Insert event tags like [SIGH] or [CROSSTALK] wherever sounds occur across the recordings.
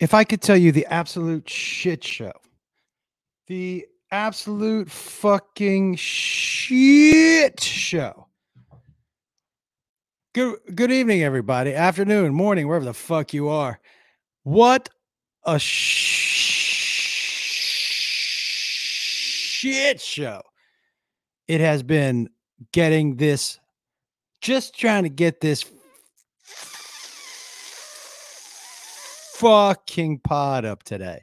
If I could tell you the absolute shit show, the absolute fucking shit show. Good good evening, everybody. Afternoon, morning, wherever the fuck you are. What a shit show. It has been getting this, just trying to get this fucking pod up today.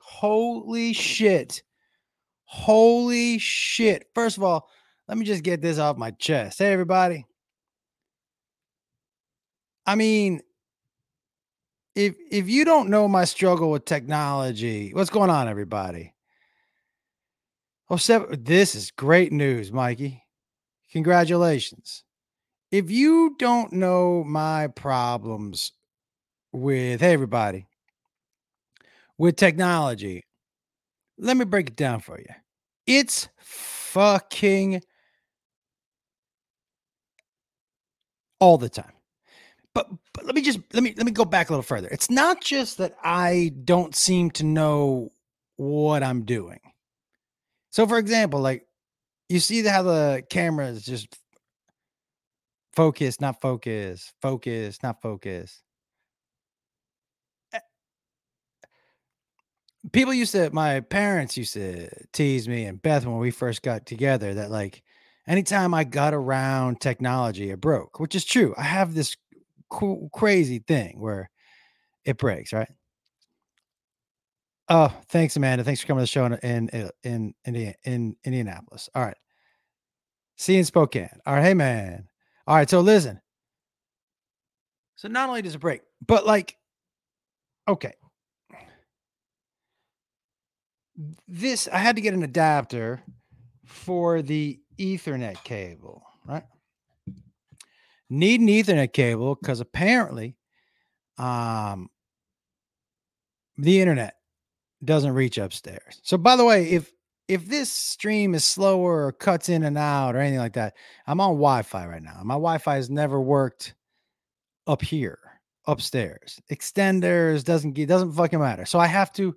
Holy shit. Holy shit. First of all, let me just get this off my chest. Hey, everybody. I mean, if if you don't know my struggle with technology, what's going on, everybody? Oh, seven, this is great news, Mikey. Congratulations. If you don't know my problems with, hey, everybody, with technology, let me break it down for you. It's fucking all the time. But, but let me just let me let me go back a little further. It's not just that I don't seem to know what I'm doing. So for example, like you see how the camera is just focus, not focus, focus, not focus. People used to my parents used to tease me and Beth when we first got together that like anytime I got around technology, it broke, which is true. I have this cool, crazy thing where it breaks, right? Oh, thanks, Amanda. Thanks for coming to the show in in uh, in in, in Indianapolis. All right. See you in Spokane. All right, hey man. All right, so listen. So not only does it break, but like, okay, this I had to get an adapter for the Ethernet cable, right? Need an Ethernet cable because apparently um the internet doesn't reach upstairs. So by the way, if if this stream is slower or cuts in and out or anything like that, I'm on Wi-Fi right now. My Wi-Fi has never worked up here, upstairs. Extenders doesn't get doesn't fucking matter. So I have to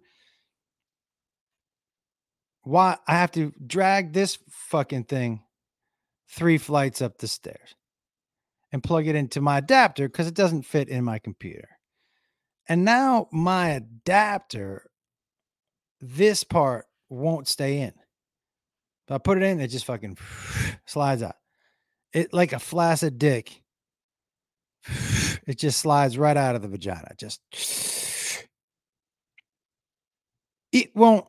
why I have to drag this fucking thing three flights up the stairs and plug it into my adapter because it doesn't fit in my computer. And now my adapter, this part won't stay in. If I put it in, it just fucking [SIGHS] slides out. It like a flaccid dick. [SIGHS] It just slides right out of the vagina. Just [SNIFFS] it won't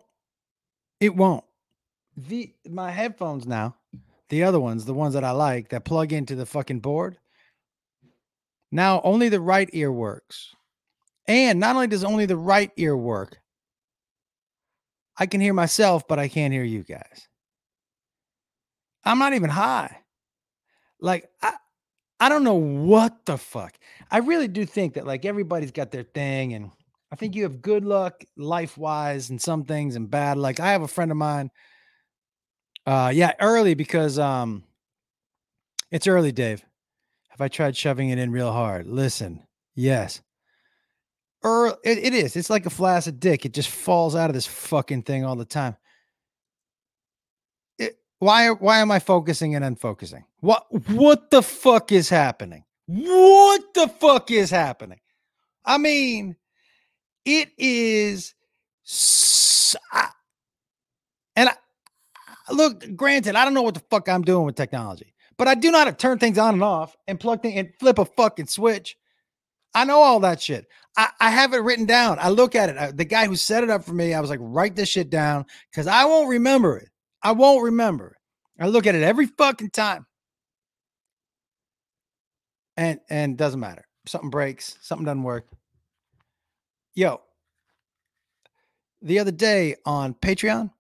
it won't. The my headphones now, the other ones, the ones that I like that plug into the fucking board. Now only the right ear works. And not only does only the right ear work, I can hear myself, but I can't hear you guys. I'm not even high. Like I I don't know what the fuck. I really do think that like everybody's got their thing and I think you have good luck life wise and some things and bad luck. I have a friend of mine. Uh, yeah, early because um, it's early, Dave. Have I tried shoving it in real hard? Listen, yes. Early, it, it is. It's like a flaccid dick. It just falls out of this fucking thing all the time. It, why? Why am I focusing and unfocusing? What? What the fuck is happening? What the fuck is happening? I mean it is, and I, look, granted, I don't know what the fuck I'm doing with technology, but I do know how to turn things on and off and plug and flip a fucking switch. I know all that shit. I, I have it written down. I look at it. I, the guy who set it up for me, I was like, write this shit down because I won't remember it. I won't remember. I look at it every fucking time. And and doesn't matter. Something breaks, something doesn't work. Yo, the other day on Patreon,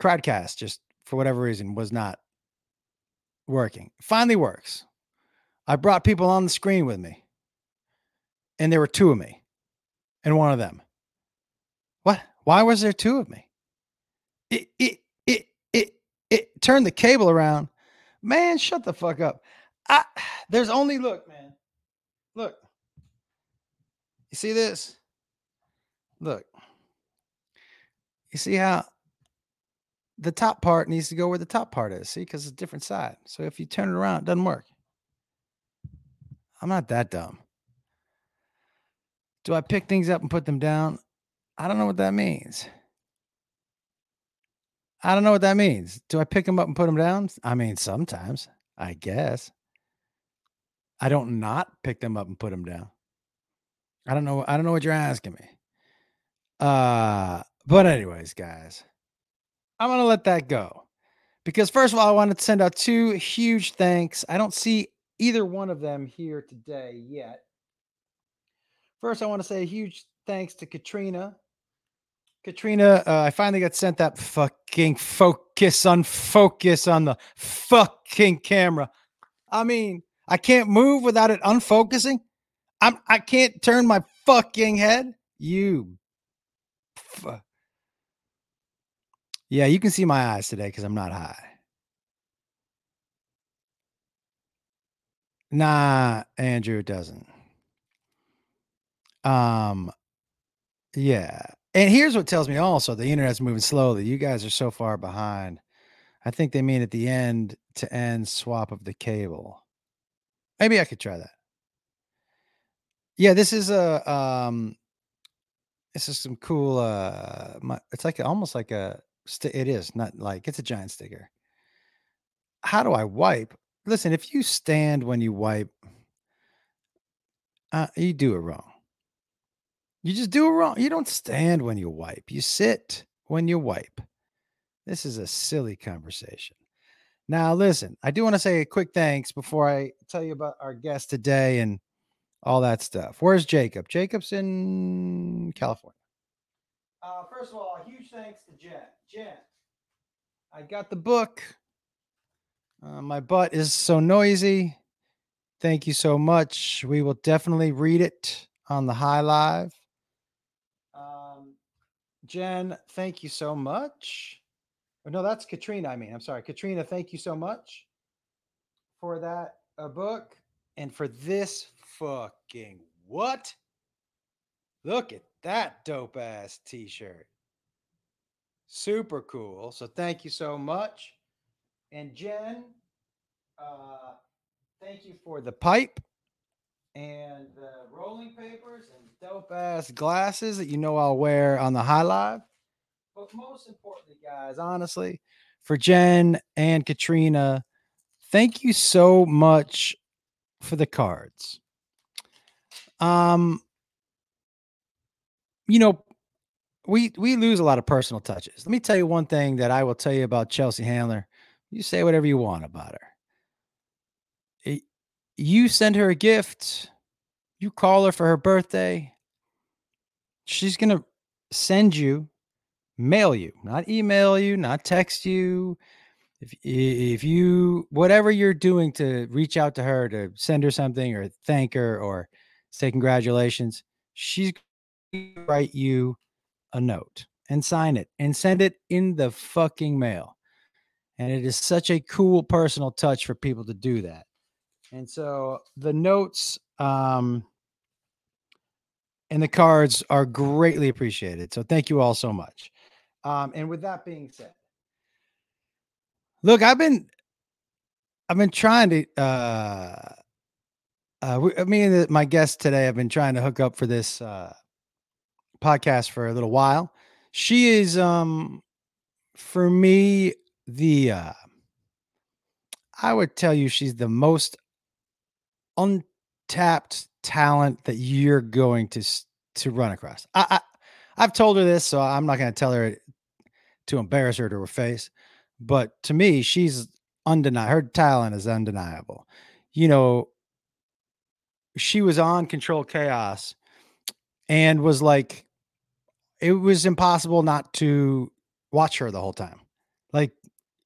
Crowdcast just for whatever reason was not working. Finally works. I brought people on the screen with me, and there were two of me and one of them. What? Why was there two of me? It it it it it turned the cable around. Man, shut the fuck up. I [SIGHS] there's only look, man. Look. You see this? Look. You see how the top part needs to go where the top part is. See, because it's a different side. So if you turn it around, it doesn't work. I'm not that dumb. Do I pick things up and put them down? I don't know what that means. I don't know what that means. Do I pick them up and put them down? I mean, sometimes, I guess. I don't not pick them up and put them down. I don't know. I don't know what you're asking me. Uh, but anyways, guys, I'm gonna let that go because first of all, I wanted to send out two huge thanks. I don't see either one of them here today yet. First, I want to say a huge thanks to Katrina. Katrina, uh, I finally got sent that fucking focus on focus on the fucking camera. I mean, I can't move without it unfocusing. I'm I can't turn my fucking head. You. Yeah, you can see my eyes today because I'm not high. Nah, Andrew it doesn't. Um, yeah. And here's what tells me also the internet's moving slowly. You guys are so far behind. I think they mean at the end to end swap of the cable. Maybe I could try that. Yeah, this is a um this is some cool uh my, it's like almost like a st- it is not like it's a giant sticker. How do I wipe? Listen, if you stand when you wipe, uh, you do it wrong. You just do it wrong. You don't stand when you wipe. You sit when you wipe. This is a silly conversation. Now, listen, I do want to say a quick thanks before I tell you about our guest today and all that stuff. Where's Jacob? Jacob's in California. Uh, first of all, a huge thanks to Jen. Jen, I got the book. Uh, my butt is so noisy. Thank you so much. We will definitely read it on the High Live. Um, Jen, thank you so much. Oh, no, that's Katrina. I mean, I'm sorry, Katrina. Thank you so much for that uh, book and for this fucking what? Look at that dope ass t-shirt. Super cool. So thank you so much. And Jen, uh, thank you for the pipe and the rolling papers and dope ass glasses that you know I'll wear on the high live. But most importantly, guys, honestly, for Jen and Katrina, thank you so much for the cards. Um, you know, we we lose a lot of personal touches. Let me tell you one thing that I will tell you about Chelsea Handler. You say whatever you want about her. You send her a gift, you call her for her birthday, she's to send you, mail you, not email you, not text you. If, if you, whatever you're doing to reach out to her to send her something or thank her or say congratulations, she's write you a note and sign it and send it in the fucking mail. And it is such a cool personal touch for people to do that. And so the notes um, and the cards are greatly appreciated. So thank you all so much. Um, and with that being said, look, I've been I've been trying to uh uh we, me and my guest today have been trying to hook up for this uh podcast for a little while. She is um for me the uh I would tell you she's the most untapped talent that you're going to to run across. I, I I've told her this, so I'm not going to tell her to embarrass her to her face. But to me, she's undeniable. Her talent is undeniable. You know, she was on Control Chaos and was like, it was impossible not to watch her the whole time. Like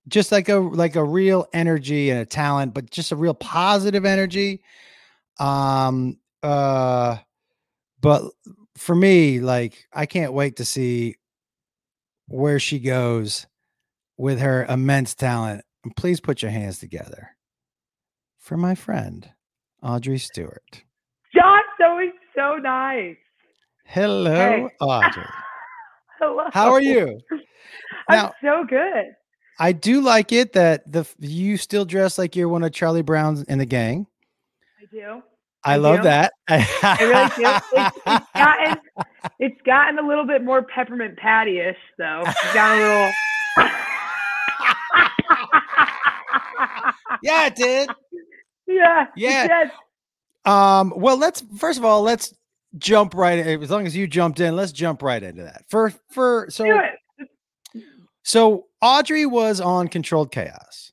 just like a like a real energy and a talent, but just a real positive energy. Um uh but for me, like I can't wait to see where she goes with her immense talent. And please put your hands together for my friend, Audrey Stewart. That was so nice. Hello, Hey. Audrey. Hello. [LAUGHS] How are you? I'm so good. I do like it that the you still dress like you're one of Charlie Brown's in the gang. I do. I, I love do. that. I really do. It's, it's [LAUGHS] gotten it's gotten a little bit more peppermint patty-ish, though. It's gotten a little. [LAUGHS] yeah, it did. yeah. Yeah. It. Um, well, let's first of all, let's jump right as long as you jumped in, let's jump right into that. For for so so Audrey was on controlled chaos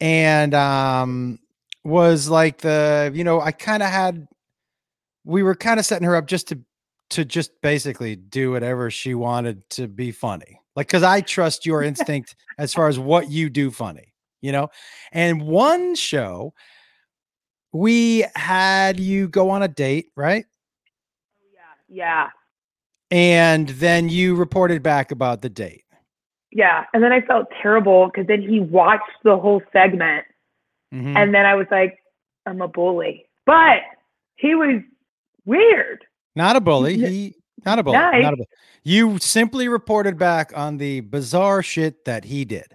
and um was like the you know, I kind of had we were kind of setting her up just to to just basically do whatever she wanted to be funny. Like cuz I trust your [LAUGHS] instinct as far as what you do funny, you know? And one show we had you go on a date, right? Yeah. And then you reported back about the date. Yeah. And then I felt terrible because then he watched the whole segment, Mhm. and then I was like, I'm a bully. But he was weird. Not a bully. He not a bully. Nice. Not a bully. You simply reported back on the bizarre shit that he did.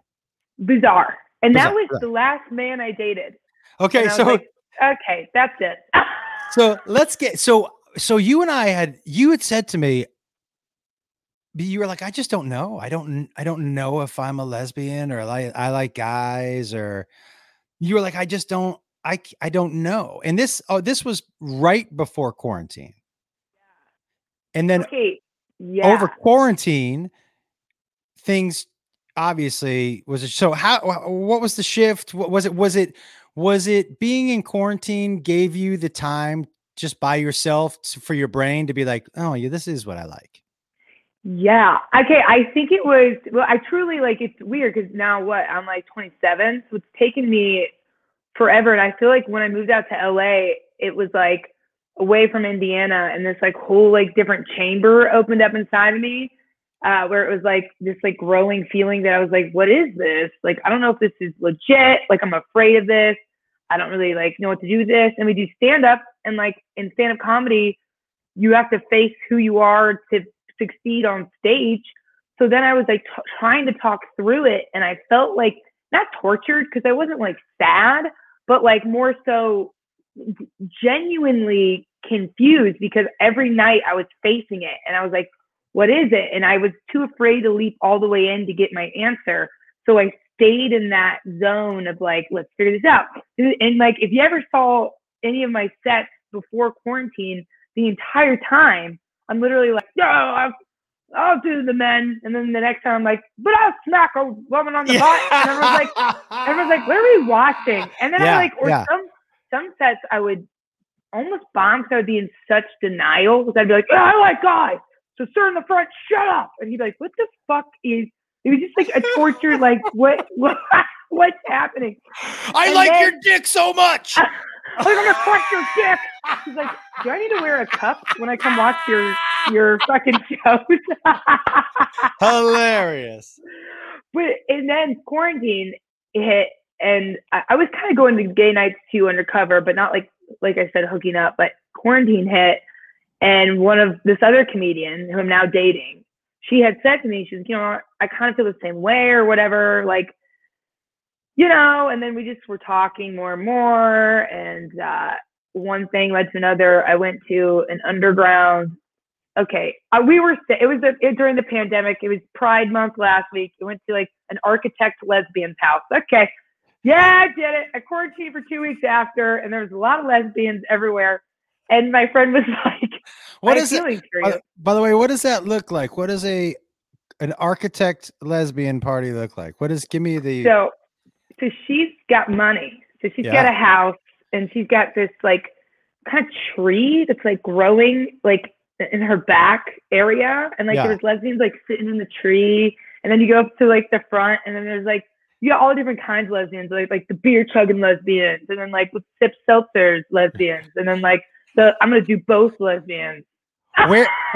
Bizarre. And that was right. the last man I dated. Okay, And I was so like, okay, that's it. [LAUGHS] so let's get so so you and I had you had said to me you were like I just don't know. I don't I don't know if I'm a lesbian or like I like guys or you were like I just don't I I don't know. And this oh this was right before quarantine. Yeah. And then okay. Yeah. over quarantine things obviously was it so how what was the shift what was it was it was it being in quarantine gave you the time just by yourself for your brain to be like oh yeah this is what i like Yeah. Okay. I think it was, well, I truly like, it's weird because now what? I'm like 27. So it's taken me forever. And I feel like when I moved out to LA, it was like away from Indiana and this like whole like different chamber opened up inside of me. Uh, where it was like this like growing feeling that I was like, what is this? Like, I don't know if this is legit. Like, I'm afraid of this. I don't really like know what to do with this. And we do stand up and like in stand up comedy, you have to face who you are to succeed on stage. So then I was like t- trying to talk through it and I felt like not tortured because I wasn't like sad, but like more so genuinely confused because every night I was facing it and I was like, what is it? And I was too afraid to leap all the way in to get my answer. So I stayed in that zone of like, let's figure this out. And like, if you ever saw any of my sets before quarantine, the entire time, I'm literally like, yo, I'll, I'll do the men. And then the next time I'm like, but I'll smack a woman on the butt. And everyone's like, everyone's like, what are we watching? And then Yeah, I like, or yeah. some some sets I would almost bomb because I would be in such denial because I'd be like, "Yeah, I like guys, so sir in the front, shut up. And he'd be like, what the fuck is? It was just like a torture, [LAUGHS] like what, what what's happening? i And like then- your dick so much [LAUGHS] I'm gonna crush your dick. He's like, do I need to wear a cup when I come watch your your fucking shows? [LAUGHS] hilarious but and then quarantine hit and I, I was kind of going to gay nights too undercover but not like like i said hooking up but quarantine hit and one of this other comedian who i'm now dating she had said to me she's you know i kind of feel the same way or whatever like you know and then we just were talking more and more and uh one thing led to another i went to an underground okay, uh, we were. It was a, it, during the pandemic. It was Pride Month last week. We went to like an architect lesbian's house. Okay, yeah, I did it. I quarantined for two weeks after, and there was a lot of lesbians everywhere. And my friend was [LAUGHS] like, what "I is it by, by the way what does that look like what does a an architect lesbian party look like what is give me the So, so she's got money. So she's Yeah. got a house, and she's got this like kind of tree that's like growing like in her back area, and like Yeah. there's lesbians like sitting in the tree, and then you go up to like the front, and then there's like you got all different kinds of lesbians, like like the beer chugging lesbians, and then like with sip seltzers lesbians, and then like the I'm gonna do both lesbians. where [LAUGHS] [LAUGHS]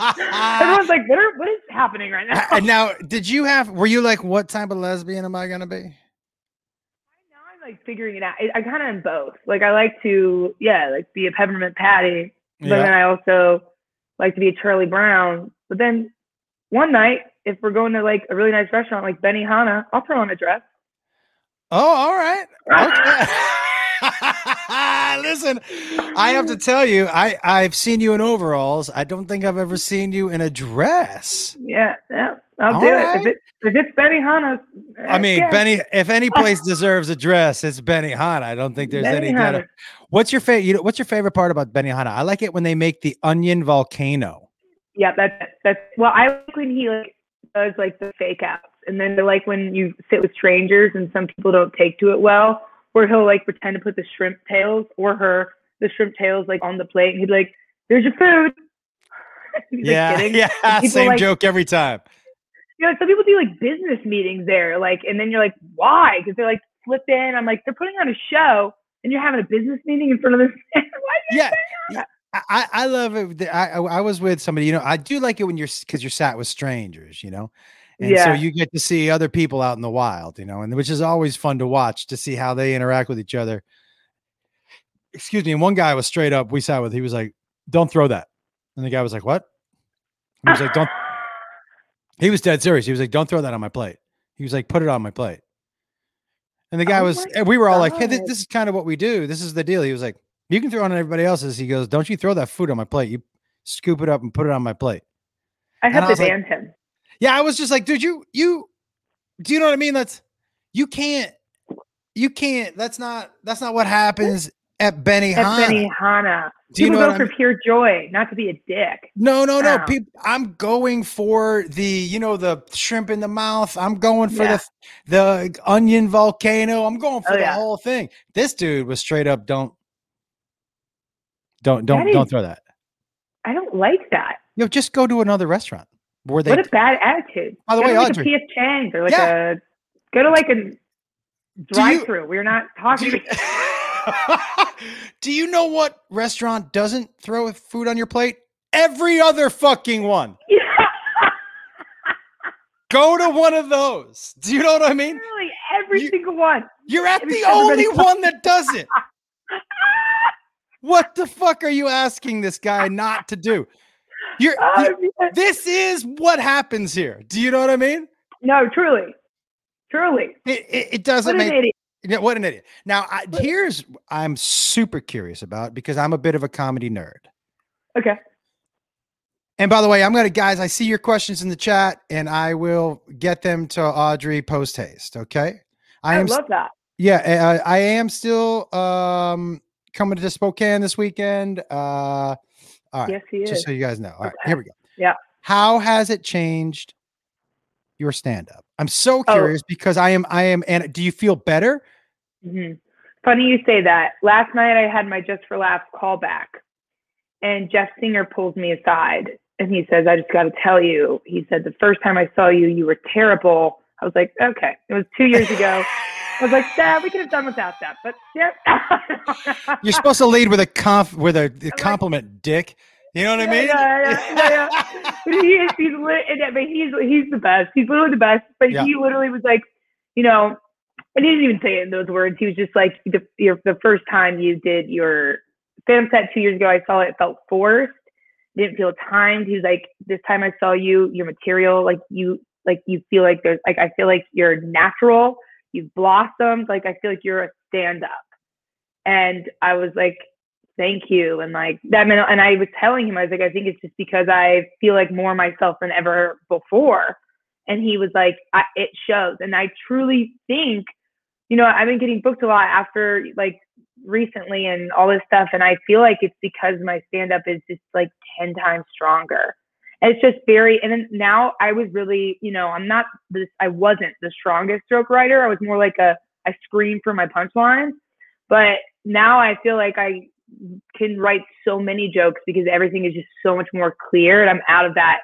Everyone's like, what are what is happening right now? and now did you have were you like what type of lesbian am i gonna be like figuring it out. I, I kind of am both. Like I like to, yeah, like be a peppermint patty, but then I also like to be a Charlie Brown. But then one night, if we're going to like a really nice restaurant like Benihana, I'll throw on a dress. Oh, all right. [LAUGHS] Okay. [LAUGHS] [LAUGHS] Listen, I have to tell you, I I've seen you in overalls. I don't think I've ever seen you in a dress. Yeah, yeah, I'll All do right. it. If, it. if it's. I mean, yeah. Benny. If any [LAUGHS] place deserves a dress, it's Benihana. I don't think there's any kind of. What's your favorite? You know, what's your favorite part about Benihana? I like it when they make the onion volcano. Yeah, that's that's. Well, I like when he like does like the fake outs, and then they're like when you sit with strangers and some people don't take to it well, where he'll like pretend to put the shrimp tails or her the shrimp tails like on the plate, and he'd be like, "There's your food." [LAUGHS] yeah, like, yeah, [LAUGHS] same like, joke every time. You know, some people do like business meetings there, like, and then you're like, why? Because they're like flip in. I'm like, they're putting on a show, and you're having a business meeting in front of this. [LAUGHS] yeah. I, I love it. I, I was with somebody, you know, I do like it when you're because you're sat with strangers, you know, and yeah. so you get to see other people out in the wild, you know, and which is always fun to watch to see how they interact with each other. Excuse me. And one guy was straight up, we sat with, he was like, don't throw that. And the guy was like, what? He was like, don't, [LAUGHS] he was dead serious. He was like, don't throw that on my plate. He was like, put it on my plate. And the guy oh was, we were all God. like, hey, this, this is kind of what we do. This is the deal. He was like, you can throw it on everybody else's. He goes, Don't you throw that food on my plate. You scoop it up and put it on my plate. I have to ban like, him. Yeah, I was just like, dude, you you do you know what I mean? That's you can't you can't that's not that's not what happens at Benihana. At Benihana. Do People you know go for I mean? pure joy, not to be a dick. No, no, no. Um, People, I'm going for the, you know, the shrimp in the mouth. I'm going for yeah. the the onion volcano. I'm going oh, for oh, the yeah. whole thing. This dude was straight up, don't don't don't don't throw that. I don't like that. Know, just go to another restaurant where they. What a bad attitude. By the go way, to like Audrey, a P.F. Chang's or like yeah. a go to like a drive-through. We're not talking. Do you, [LAUGHS] do you know what restaurant doesn't throw food on your plate? Every other fucking one. Yeah. [LAUGHS] Go to one of those. Do you know what I mean? Really, every you, single one. You're at every the only one that does it. [LAUGHS] What the fuck are you asking this guy not to do? You're, oh, this is what happens here. Do you know what I mean? No, truly, truly. It, it, it doesn't what make. An what an idiot. Now, I, here's I'm super curious about because I'm a bit of a comedy nerd. Okay. And by the way, I'm gonna guys. I see your questions in the chat, and I will get them to Audrey post haste. Okay. I, I am, love that. Yeah, I, I am still um coming to Spokane this weekend. Uh, all right, yes, he is. Just so you guys know. All right, here we go. Yeah. How has it changed your stand up? I'm so oh. curious oh. because I am, I am, and do you feel better? Mm-hmm. Funny you say that. Last night I had my Just for Laughs callback, and Jeff Singer pulls me aside and he says, I just got to tell you, he said, the first time I saw you, you were terrible. I was like, okay, it was two years ago. [LAUGHS] I was like, yeah, we could have done without that, but yeah. [LAUGHS] You're supposed to lead with a conf with a, a compliment, like, Dick. You know what I mean? Yeah, yeah, yeah. [LAUGHS] he is, he's, but he's, he's the best. He's literally the best. But he literally was like, you know, I didn't even say it in those words. He was just like, the, your, the first time you did your fan set two years ago, I saw it, it felt forced. Didn't feel timed. He was like, this time I saw you, your material, like you, like you feel like there's, like I feel like you're natural you've blossomed. Like I feel like you're a stand up. And I was like, thank you. And like that meant, and I was telling him, I was like, I think it's just because I feel like more myself than ever before. And he was like, it shows. And I truly think, you know, I've been getting booked a lot after like recently and all this stuff. And I feel like it's because my stand up is just like 10 times stronger it's just very and then now i was really you know i'm not this i wasn't the strongest joke writer. I was more like a i scream for my punchlines but now i feel like i can write so many jokes because everything is just so much more clear and i'm out of that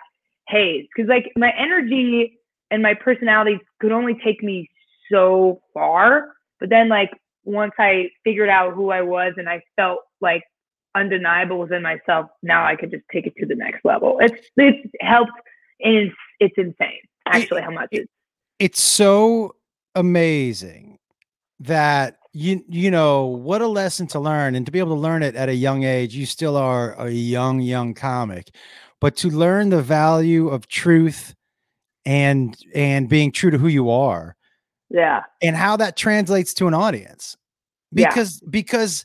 haze. Because like my energy and my personality could only take me so far. But then like once i figured out who i was and i felt like undeniable within myself, now I could just take it to the next level. It's it's helped and it's, it's insane actually how much it, it's so amazing that you you know what a lesson to learn and to be able to learn it at a young age you still are a young young comic but to learn the value of truth and and being true to who you are Yeah. and how that translates to an audience Yeah. because because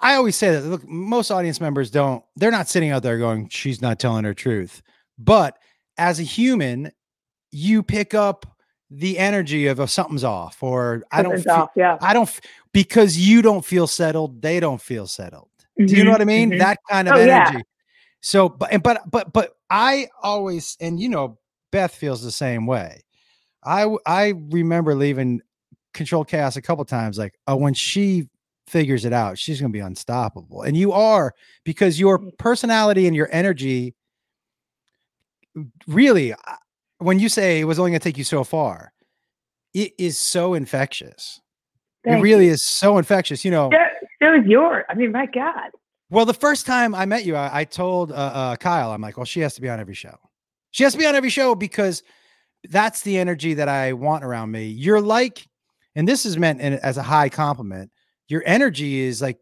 i always say that look most audience members don't they're not sitting out there going she's not telling her truth but as a human you pick up the energy of, of something's off or i don't feel, off, yeah. i don't because you don't feel settled they don't feel settled do you know Mhm, what i mean mhm. that kind of Oh, yeah. energy so but and but but but i always and you know beth feels the same way I, I remember leaving control chaos a couple times like oh when she figures it out she's gonna be unstoppable and you are because your personality and your energy really when you say it was only gonna take you so far it is so infectious it really you. is so infectious you know So, so is yours. I mean, my God. well, the first time I met you, I, I told uh, uh, Kyle, I'm like, well, she has to be on every show. She has to be on every show because that's the energy that I want around me. You're like, and this is meant in, as a high compliment. Your energy is like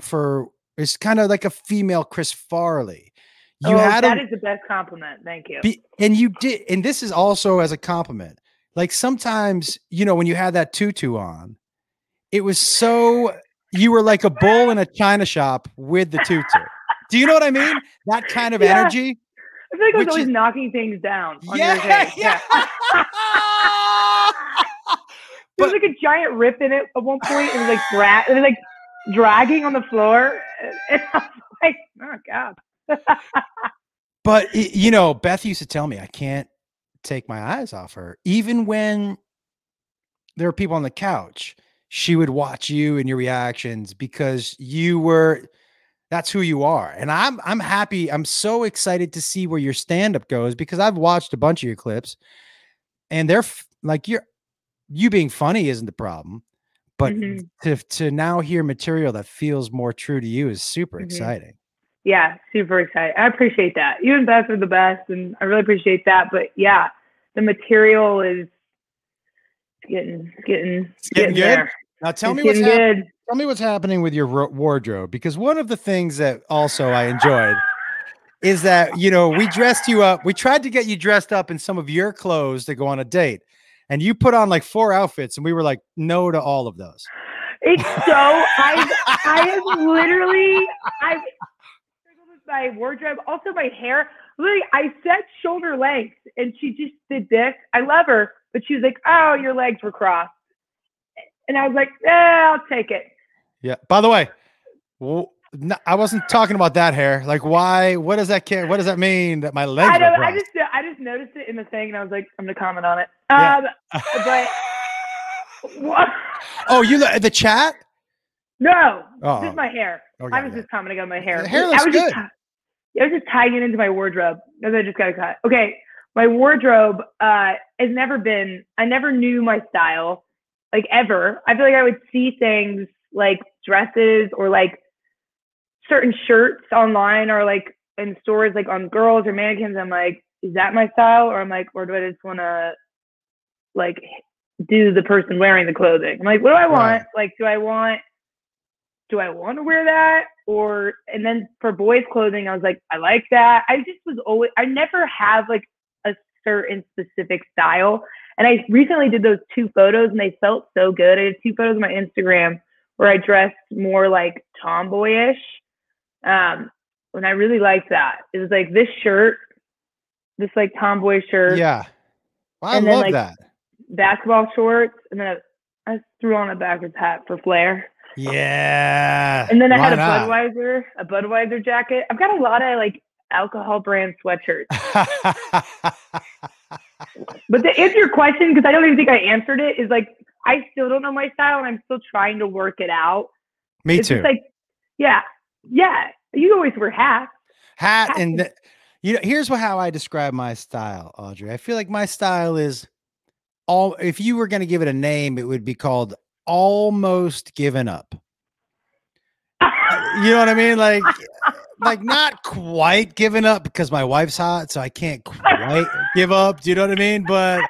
for it's kind of like a female Chris Farley. You oh, had that a, is the best compliment. Thank you. be, and you did, and this is also as a compliment. Like sometimes, you know, when you had that tutu on, it was so you were like a bull in a china shop with the tutu. Do you know what I mean? That [LAUGHS] kind of Yeah. energy. I feel like I was always is- knocking things down. On Yeah, yeah. [LAUGHS] There was like a giant rip in it at one point. It was like dra- it was like dragging on the floor. [LAUGHS] And I was like, oh God. [LAUGHS] but you know, Beth used to tell me I can't take my eyes off her, even when there were people on the couch. She would watch you and your reactions because you were that's who you are. And I'm I'm happy. I'm so excited to see where your stand up goes because I've watched a bunch of your clips and they're f- like you're you being funny isn't the problem, but Mhm. to to now hear material that feels more true to you is super Mhm. exciting. Yeah, super excited. I appreciate that. You and Beth are the best, and I really appreciate that. But yeah, the material is getting getting It's getting good? there. Now tell It's me what's getting happening. Tell me what's happening with your ro- wardrobe because one of the things that also I enjoyed is that you know we dressed you up. We tried to get you dressed up in some of your clothes to go on a date, and you put on like four outfits, and we were like, no to all of those. It's so I I have literally I've struggled with my wardrobe, also my hair. Literally, I set shoulder length, and she just did this. I love her, but she was like, "Oh, your legs were crossed," and I was like, "Yeah, I'll take it." Yeah. By the way, no, I wasn't talking about that hair. Like, why? What does that care? What does that mean that my legs? I don't. I just I just noticed it in the thing, and I was like, "I'm gonna comment on it." Yeah. Um, but what? [LAUGHS] [LAUGHS] oh, you the chat? No, Oh, just my hair. I was yeah. just commenting on my hair. The hair I looks was good. Just, I was just tying it into my wardrobe because I just got to cut. Okay, my wardrobe uh, has never been. I never knew my style, like ever. I feel like I would see things like dresses or like certain shirts online or like in stores, like on girls or mannequins. I'm like, is that my style? Or I'm like, or do I just want to like do the person wearing the clothing? I'm like, what do I want? Right. Like, do I want do I want to wear that? Or and then for boys clothing, I was like, I like that. I just was always I never have like a certain specific style. And I recently did those two photos and they felt so good. I did two photos on my Instagram where I dressed more like tomboyish. Um, and I really liked that. It was like this shirt, this like tomboy shirt, Yeah. Well, I And then, love like, that. basketball shorts, and then I, I threw on a backwards hat for flair. Yeah. And then I had a not? Budweiser, a Budweiser jacket. I've got a lot of like alcohol brand sweatshirts. [LAUGHS] But to answer your question, because I don't even think I answered it, is like I still don't know my style and I'm still trying to work it out. Me it's too. like, yeah, yeah. You always wear hats. hat hat and you know here's what how i describe my style audrey i feel like my style is all if you were going to give it a name it would be called almost given up you know what i mean like like not quite given up because my wife's hot so i can't quite give up do you know what i mean but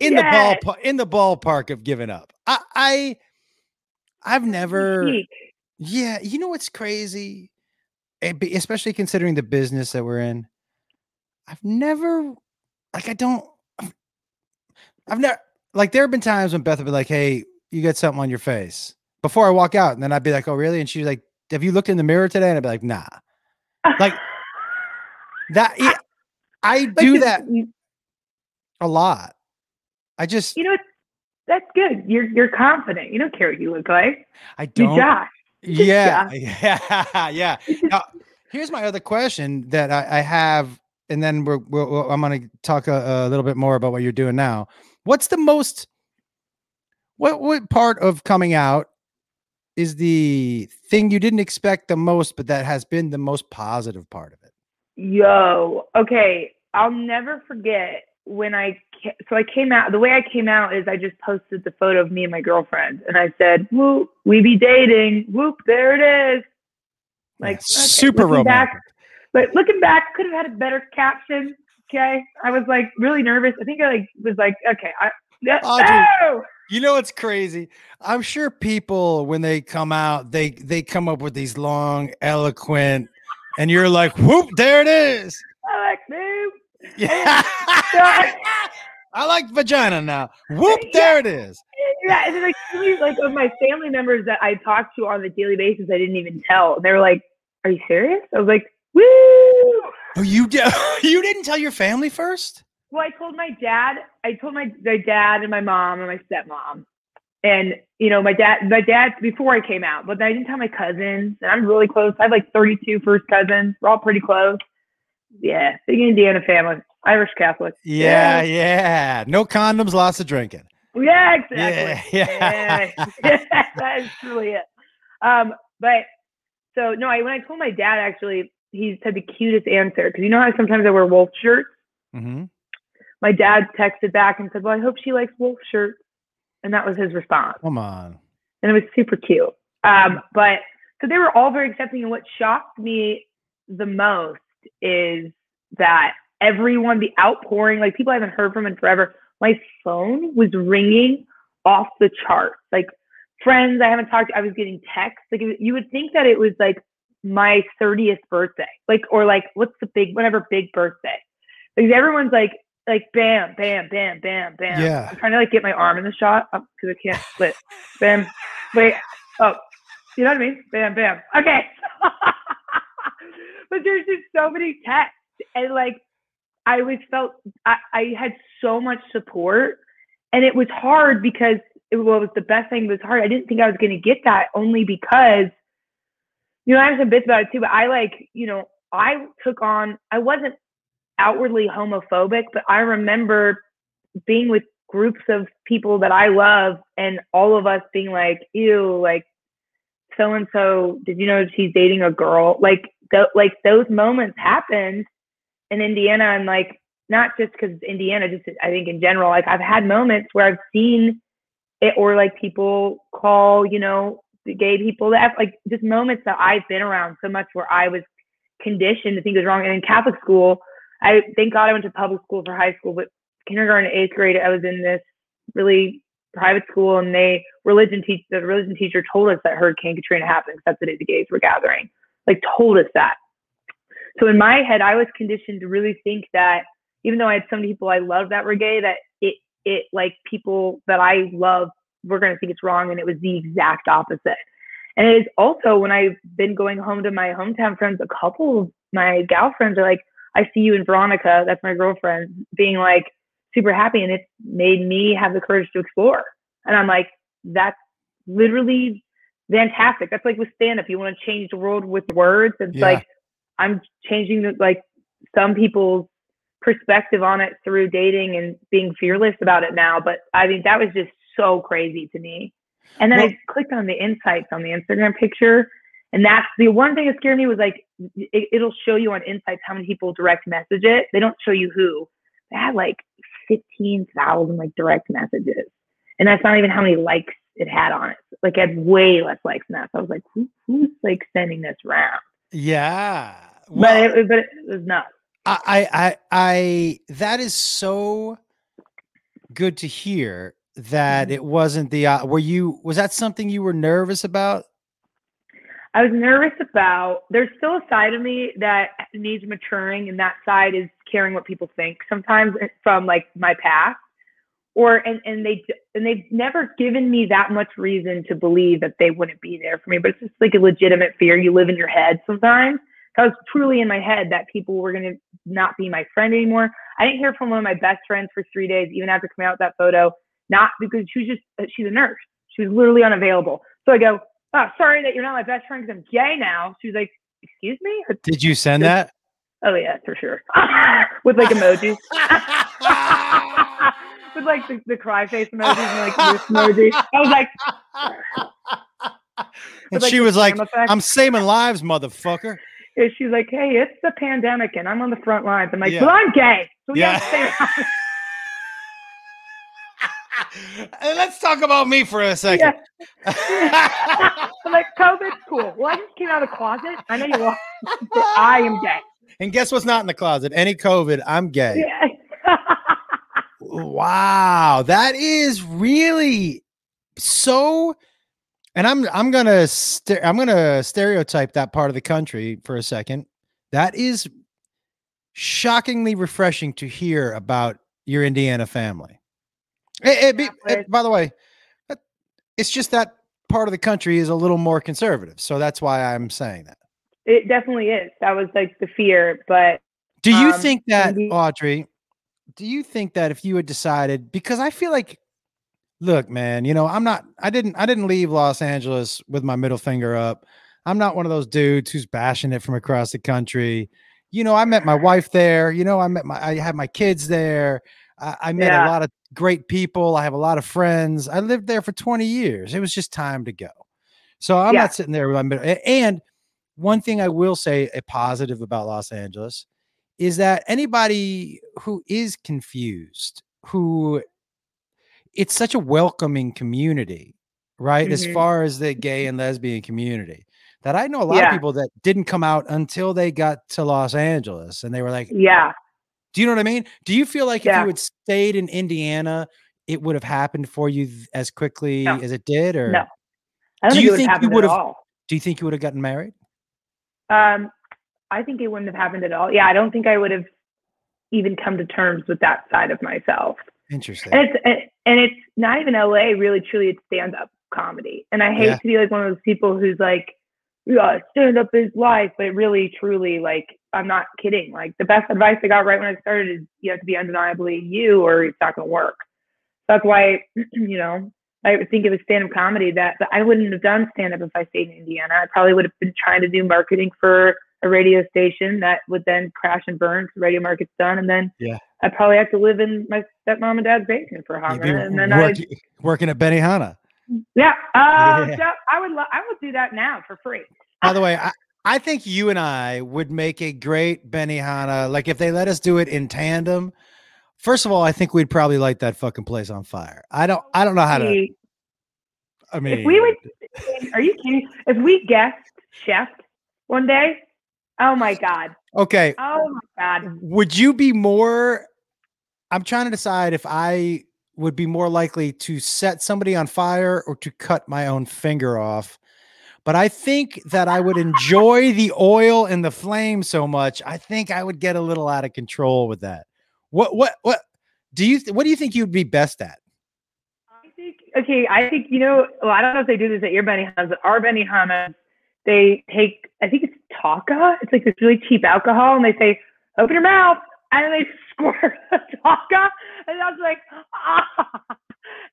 in Yes. the ballpark in the ballpark of giving up. I, I I've never. Yeah, you know what's crazy? Eh, Especially considering the business that we're in. I've never like I don't I've, never like there have been times when Beth would be like, "Hey, you got something on your face." Before I walk out, and then I'd be like, "Oh, really?" And she's like, "Have you looked in the mirror today?" And I'd be like, "Nah." Like [LAUGHS] that yeah, I do you- that a lot. I just you know, that's good. You're you're confident. You don't care what you look like. I don't Josh. Yeah yeah. [LAUGHS] yeah now, here's my other question that i, I have and then we're, we're, we're- i'm going to talk a, a little bit more about what you're doing now. What's the most what what part of coming out is the thing you didn't expect the most but that has been the most positive part of it? Yo, okay. I'll never forget when I so I came out. The way I came out is I just posted the photo of me and my girlfriend, and I said, "Whoop, we be dating." Whoop, there it is. Like Yeah, okay, super romantic Back, but looking back, could have had a better caption. Okay, I was like really nervous. I think I like was like, okay, I. Yeah, oh, Audrey. no! Oh! you know what's crazy i'm sure people when they come out they they come up with these long eloquent and you're like whoop there it is I like. Yeah. [LAUGHS] I like vagina now. Whoop, there it is. Yeah, and then like like of my family members that I talk to on a daily basis, I didn't even tell. They were like, "Are you serious?" I was like, "Woo!" Oh, you [LAUGHS] you didn't tell your family first? Well, I told my dad. I told my my dad and my mom and my stepmom, and you know my dad. My dad before I came out, but I didn't tell my cousins. And I'm really close. I have like 32 first cousins. We're all pretty close. Yeah, big Indiana family, Irish Catholic. Yeah, yeah. No condoms, lots of drinking. Yeah, exactly. Yeah, yeah. Yeah, [LAUGHS] that is truly it. Um, but so no, I when I told my dad actually, he said the cutest answer because you know how sometimes I wear wolf shirts. Mm-hmm. My dad texted back and said, "Well, I hope she likes wolf shirts," and that was his response, Come on. and it was super cute. Um, but so they were all very accepting, and what shocked me the most is that everyone, the outpouring, like people I haven't heard from in forever. My phone was ringing off the charts. Like friends I haven't talked to, I was getting texts. Like you would think that it was like my 30th birthday, like or like what's the big whatever big birthday. Like everyone's like like bam, bam, bam, bam, bam. Yeah. I'm trying to like get my arm in the shot oh, because I can't split. Bam, wait, oh, you know what I mean? Bam, bam. Okay. [LAUGHS] but there's just so many texts and like I was felt I, I had so much support and it was hard because it, well, was the best thing. Was hard. I didn't think I was going to get that only because, you know, I have some bits about it too, but I like, you know, I took on, I wasn't outwardly homophobic, but I remember being with groups of people that I love and all of us being like, ew, like so and so, did you know she's dating a girl? Like, th- like those moments happened in Indiana and like not just because Indiana, just I think in general, like I've had moments where I've seen it or like people call, you know, gay people that like just moments that I've been around so much where I was conditioned to think it was wrong. And in Catholic school, I thank God I went to public school for high school, but kindergarten eighth grade, I was in this really private school and they religion teach the religion teacher told us that Hurricane Katrina happened because that's the day the gays were gathering. Like told us that. So in my head, I was conditioned to really think that even though I had so many people I loved that were gay, that it it like people that I love were gonna think it's wrong, and it was the exact opposite. And it is also when I've been going home to my hometown friends, a couple of my gal friends are like, I see you and Veronica, that's my girlfriend, being like super happy, and it's made me have the courage to explore. And I'm like, that's literally fantastic. That's like with stand up. You want to change the world with words. It's Yeah. like I'm changing the, like some people's perspective on it through dating and being fearless about it now. But I mean, that was just so crazy to me. And then Well- I clicked on the insights on the Instagram picture. And that's the one thing that scared me was like, it, it'll show you on insights how many people direct message it. They don't show you who. They had like 15,000 like direct messages. And that's not even how many likes it had on it. Like it had way less likes than that. So I was like, Who, who's like sending this round? Yeah. but Well, it, but it was nuts. I, I, I, that is so good to hear that Mhm. it wasn't the. Uh, were you? Was that something you were nervous about? I was nervous about. There's still a side of me that needs maturing, and that side is caring what people think. Sometimes from like my past, or and and they and they've never given me that much reason to believe that they wouldn't be there for me. But it's just like a legitimate fear you live in your head sometimes. I was truly in my head that people were gonna not be my friend anymore. I didn't hear from one of my best friends for three days, even after coming out with that photo. Not because she was just uh, she's a nurse. She was literally unavailable. So I go, oh, sorry that you're not my best friend because I'm gay now. She was like, excuse me? Did you send that? Oh yeah, for sure. [LAUGHS] With like emojis. [LAUGHS] With like the, the cry face emojis and like this emoji. I was like, [LAUGHS] and like, she was like, effect. "I'm saving lives, motherfucker." And she's like, hey, it's the pandemic and I'm on the front lines. I'm like, Yeah. well, I'm gay. So we Yeah. gotta stay [LAUGHS] around. And let's talk about me for a second. I'm like, COVID's cool. Well, I just came out of the closet. I know you are, but I am gay. and guess what's not in the closet? Any COVID. I'm gay. Yeah. Wow, that is really so. And I'm I'm gonna st- I'm gonna stereotype that part of the country for a second. That is shockingly refreshing to hear about your Indiana family. It- it it- by the way, it's just that part of the country is a little more conservative, so that's why I'm saying that. it definitely is. That was like the fear, but Do you Um, think that, Audrey? Do you think that if you had decided, because I feel like, look, man, you know, I'm not, I didn't, I didn't leave Los Angeles with my middle finger up. I'm not one of those dudes who's bashing it from across the country. You know, I met my wife there. You know, I met my, I had my kids there. I, I met Yeah. a lot of great people. I have a lot of friends. I lived there for 20 years. It was just time to go. So I'm Yeah. not sitting there with my middle. And one thing I will say a positive about Los Angeles is that anybody who is confused, who it's such a welcoming community, right? As Mhm. far as the gay and lesbian community, that I know a lot Yeah. of people that didn't come out until they got to Los Angeles and they were like, yeah, do you know what I mean? Do you feel like if you had stayed in Indiana, it would have happened for you as quickly No. as it did? Or No. I don't Do think you would think you would've- all. do you think you would have gotten married? Um, I think it wouldn't have happened at all. Yeah, I don't think I would have even come to terms with that side of myself. Interesting. And it's and- it's not even LA. Really, truly, it's stand up comedy. And I hate Yeah. to be like one of those people who's like, yeah, stand up is life, but really, truly, like I'm not kidding. Like the best advice I got right when I started is you have to be undeniably you, or it's not going to work. That's why, [CLEARS THROAT] you know, I think of a stand up comedy that, that I wouldn't have done stand up if I stayed in Indiana. I probably would have been trying to do marketing for a radio station that would then crash and burn because radio market's done. And then Yeah. I'd probably have to live in my stepmom and dad's basement for a hot minute. And then I, work- working at Benihana. yeah, uh, Yeah. so I would, lo- I would do that now for free. By the way, I, I think you and I would make a great Benihana. Like if they let us do it in tandem. First of all, I think we'd probably light that fucking place on fire. I don't. I don't know how to. I mean, if we would, [LAUGHS] are you kidding? If we guest chef one day, oh my god, Okay, oh my god, would you be more? I'm trying to decide if I would be more likely to set somebody on fire or to cut my own finger off. But I think that I would enjoy the oil and the flame so much. I think I would get a little out of control with that. What what what do you th- what do you think you'd be best at? I think okay. I think you know. Well, I don't know if they do this at your Benihana's. but Our Benihana's, they take. I think it's Taka. It's like this really cheap alcohol, and they say, "Open your mouth," and then they [LAUGHS] squirt the Taka, and I was like, ah.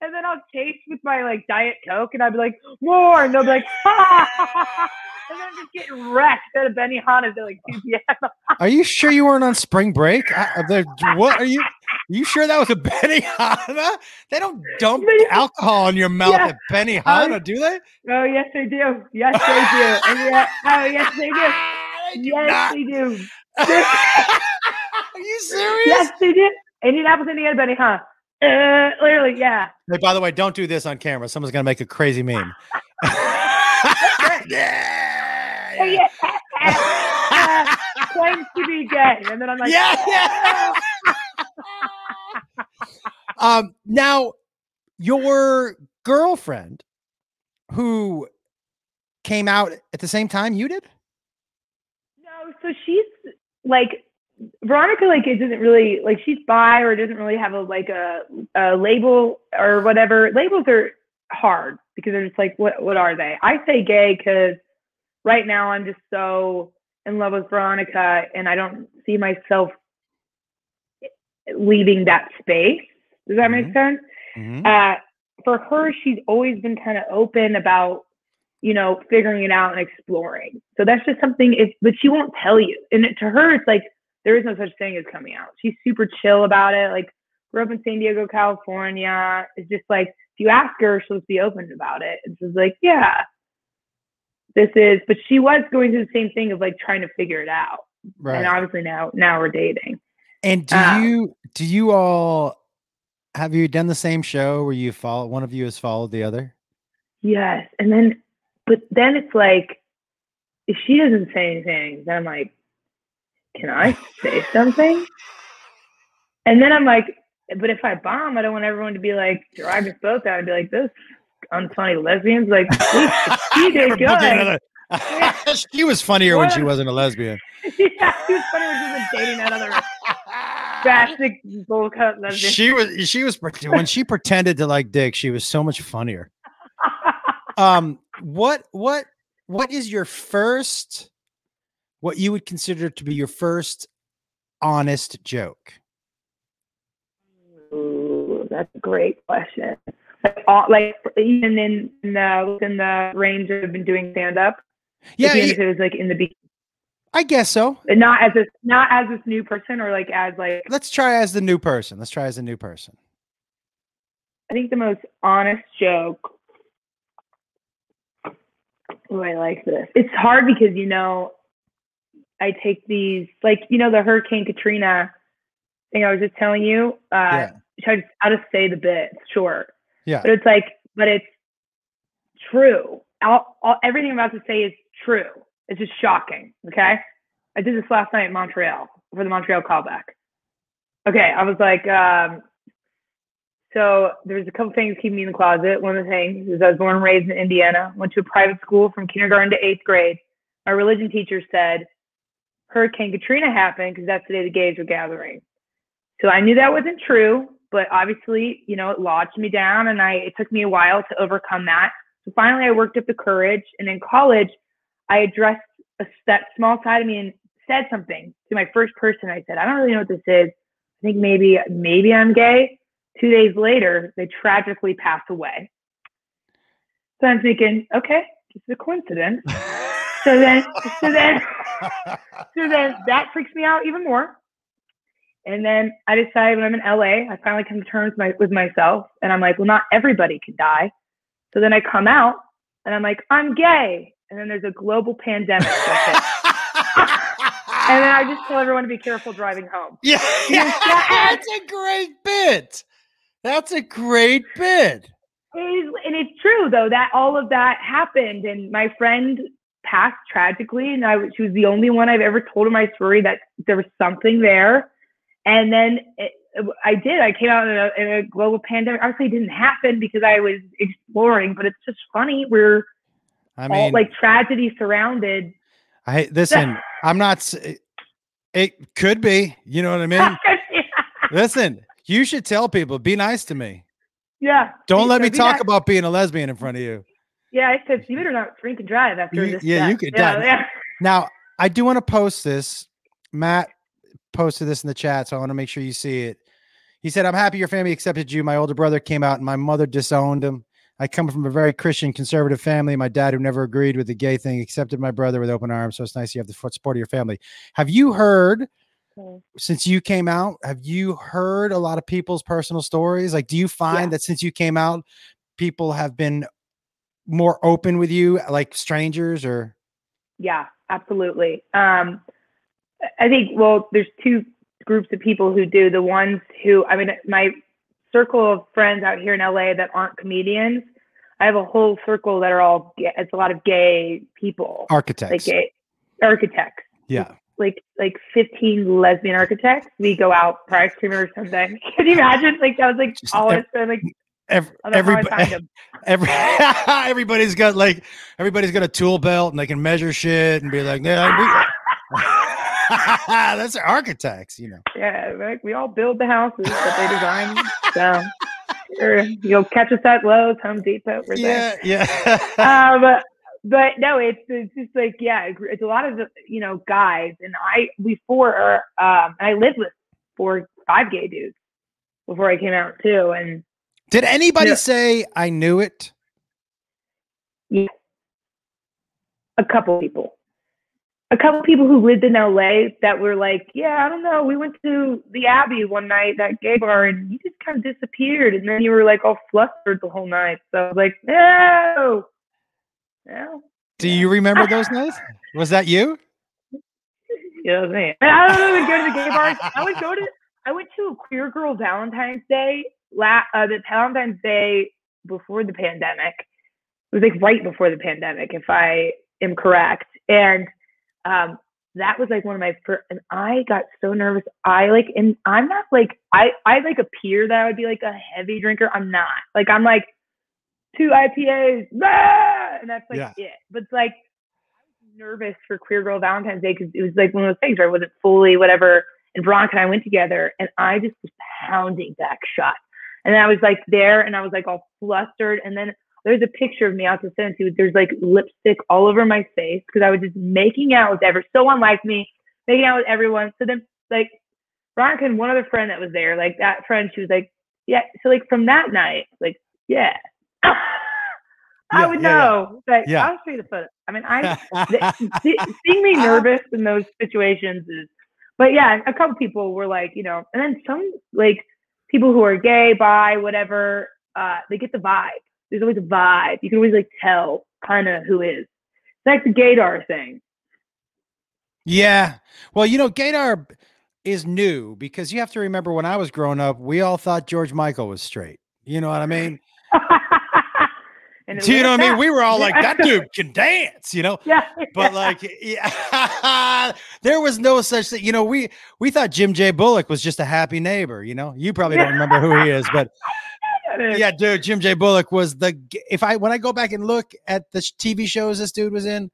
And then I'll taste with my like Diet Coke, and I'd be like, more, and they'll be like, [LAUGHS] ah. And then I'm just getting wrecked at a Benihana's at like 2 p.m. Are you sure you weren't on spring break? I, uh, the- what are you? Are you sure that was a Benihana? They don't dump alcohol in your mouth Yeah. at Benihana, do they? Oh yes, they do. Yes, they do. And yeah, oh yes, they do. They do Yes, not. they do. [LAUGHS] Are you serious? Yes, they did. Indianapolis, Indiana, Benihana. Uh, [LAUGHS] literally, yeah. Hey, by the way, don't do this on camera. Someone's gonna make a crazy meme. [LAUGHS] yeah, Oh, yeah. Uh, [LAUGHS] claims to be gay, and then I'm like, yeah, yeah. um, now your girlfriend, who came out at the same time you did. No, so she's like Veronica. Like it doesn't really like she's bi or doesn't really have a like a, a label or whatever. Labels are hard because they're just like what what are they? I say gay because right now I'm just so in love with Veronica and I don't see myself leaving that space. Does that Mhm. make sense? Mhm. Uh, for her, she's always been kind of open about, you know, figuring it out and exploring. So that's just something. If but she won't tell you, and to her, it's like there is no such thing as coming out. She's super chill about it. Like grew up in San Diego, California. It's just like if you ask her, she'll just be open about it. And she's like, yeah, this is. But she was going through the same thing of like trying to figure it out. Right. And obviously now now we're dating. And do Um, you do you all have you done the same show where you follow one of you has followed the other? Yes. And then, but then it's like, if she doesn't say anything, then I'm like, can I say something? And then I'm like, but if I bomb, I don't want everyone to be like, drive us both out and be like, those unfunny lesbians. Like, [LAUGHS] she did good. [LAUGHS] she was funnier when she wasn't a lesbian. [LAUGHS] yeah, she was funny when she was dating that other drastic bullcut lesbian. she was she was when she pretended to like dick, she was so much funnier. Um what what what is your first what you would consider to be your first honest joke? Ooh, that's a great question. Like, all, like even in, in the within the range of been doing stand up. Yeah, it was like in the be- I guess so. not as a not as this new person or like as like Let's try as the new person. Let's try as a new person. I think the most honest joke. Oh, I like this. It's hard because you know, I take these like you know the Hurricane Katrina thing I was just telling you. Uh, Yeah. I'll just, say the bit. It's short. Yeah. But it's like, but it's true. All, all, everything I'm about to say is true. It's just shocking. Okay. I did this last night in Montreal for the Montreal callback. Okay. I was like, um, so there's a couple things keeping me in the closet. One of the things is I was born and raised in Indiana, went to a private school from kindergarten to eighth grade. My religion teacher said Hurricane Katrina happened because that's the day the gays were gathering. So I knew that wasn't true, but obviously, you know, it lodged me down and I it took me a while to overcome that. So finally I worked up the courage and in college I addressed a, that small side of me and said something to my first person. I said, I don't really know what this is. I think maybe maybe I'm gay. Two days later, they tragically pass away. So I'm thinking, okay, it's a coincidence. [LAUGHS] So then, so then, [LAUGHS] so then that freaks me out even more. And then I decide when I'm in LA, I finally come to terms my, with myself, and I'm like, well, not everybody can die. So then I come out, and I'm like, I'm gay. And then there's a global pandemic. [LAUGHS] and then I just tell everyone to be careful driving home. yeah, [LAUGHS] Yes, that's a great bit. That's a great bit. It is, and it's true though that all of that happened, and my friend passed tragically, and I was- she was the only one I've ever told in my story that there was something there. And then it, I did. I came out in a, in a global pandemic. Obviously, it didn't happen because I was exploring, but it's just funny. We're I all mean, like tragedy surrounded. I listen. I'm not. It could be. You know what I mean? [LAUGHS] Listen, you should tell people. Be nice to me. yeah. Don't let me talk nice. about being a lesbian in front of you. Yeah, I said you [LAUGHS] better not drink and drive after You- this. yeah, you death." could yeah, die. Yeah. Now, I do want to post this. Matt posted this in the chat, so I want to make sure you see it. He said, I'm happy your family accepted you. My older brother came out and my mother disowned him. I come from a very Christian conservative family. My dad, who never agreed with the gay thing, accepted my brother with open arms. So it's nice you have the support of your family. Have you heard since you came out? Have you heard a lot of people's personal stories? Like, do you find Yeah. that since you came out, people have been more open with you, like strangers or? Yeah, absolutely. Um, I think, well, there's two groups of people who do. The ones who, I mean, my circle of friends out here in LA that aren't comedians, I have a whole circle that are all, it's a lot of gay people, architects. like gay architects, yeah. like like 15 lesbian architects. We go out for ice cream every Sunday. [LAUGHS] Can you imagine? Like that was like all ev- us. so, Like Every, I don't know how I everybody, [LAUGHS] every, [LAUGHS] everybody's got like everybody's got a tool belt and they can measure shit and be like, yeah, [LAUGHS] that's architects, you know. Yeah, like we all build the houses that they design. so or you'll catch us at Lowe's, Home Depot. We're there. Yeah, yeah. um, but no, it's it's just like yeah, it's a lot of you know guys, and I before um, I lived with four five gay dudes before I came out too, and Did anybody say I knew it? Yeah. a couple people. A couple people who lived in LA that were like, yeah, I don't know. We went to the Abbey one night, that gay bar, and you just kind of disappeared. And then you were like all flustered the whole night. So I was like, no, no. Do you remember [LAUGHS] those nights? Was that you? Yeah, know what I'm saying? I don't even go to the gay bars. I would go to. I went to a queer girl Valentine's Day. La- uh, the Valentine's Day before the pandemic. It was like right before the pandemic, if I am correct. And um, that was like one of my first. And I got so nervous. I like, and I'm not like I. I like appear that I would be like a heavy drinker. I'm not. Like I'm like two IPAs, ah! and that's like Yeah. it. But it's like nervous for Queer Girl Valentine's Day because it was like one of those things where I wasn't fully whatever. And Veronica and I went together, and I just was pounding back shots. And I was like there, and I was like all flustered. And then there's a picture of me out to send to. you. There's like lipstick all over my face because I was just making out with ever so unlike me, making out with everyone. So then like Veronica and one other friend that was there, like that friend, she was like, yeah. So like from that night, like yeah. [LAUGHS] I Yeah, would yeah, yeah. know. But Yeah. I'll show you the photo. I mean, I th- [LAUGHS] seeing me uh-huh. nervous in those situations is but yeah a couple people were like you know and then some like people who are gay bi whatever uh they get the vibe there's always a vibe you can always like tell kind of who is it's like the gaydar thing Yeah. Well, you know, Gaydar is new because you have to remember when I was growing up, we all thought George Michael was straight. You know what I mean? [LAUGHS] and Do you know what I mean? We were all like, that dude can dance, you know? [LAUGHS] yeah But like, yeah, [LAUGHS] there was no such thing. You know, we we thought Jim J. Bullock was just a happy neighbor. You know, you probably don't remember who he is, but [LAUGHS] yeah, dude, Jim J. Bullock was the. If I when I go back and look at the TV shows this dude was in,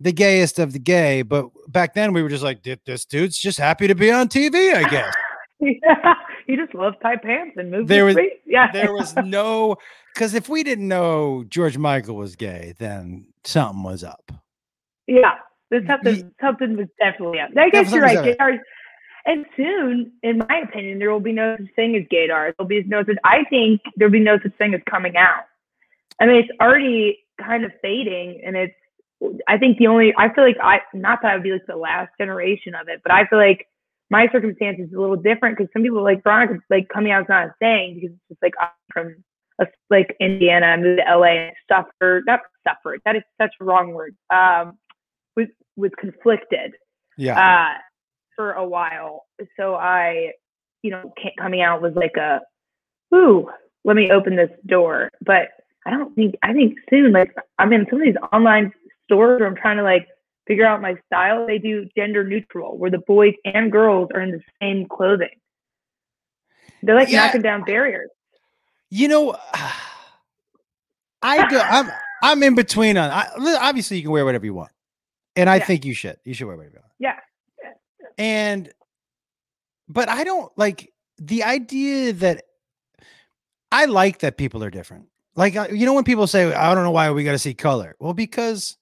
the gayest of the gay. But back then we were just like, this dude's just happy to be on TV, I guess. yeah. He just loves tight pants and moves There was- yeah there was [LAUGHS] no because if we didn't know George Michael was gay, then something was up. Yeah, there's something something was definitely up. I guess you're right. up. Gaydars, and soon, in my opinion, there will be no such thing as gaydars. There'll be no such. I think there'll be no such thing as coming out. I mean, it's already kind of fading, and it's. I think the only. I feel like I not that I would be like the last generation of it, but I feel like my circumstance is a little different because some people like Veronica like coming out is not a thing because it's just like I'm from a, like Indiana, I moved to LA and suffered not suffered. That is such a wrong word. Um, was was conflicted Yeah. uh, for a while. So I, you know, coming out was like a, ooh, let me open this door. But I don't think I think soon, like I'm in some of these online stores where I'm trying to like figure out my style. They do gender neutral, where the boys and girls are in the same clothing. They're like Yeah. knocking down barriers. You know, I go. I'm I'm in between on. I, obviously, you can wear whatever you want, and I Yeah. think you should. You should wear whatever you want. Yeah. And, but I don't like the idea that I like that people are different. Like uh, you know when people say, "I don't know why we got to see color." Well, because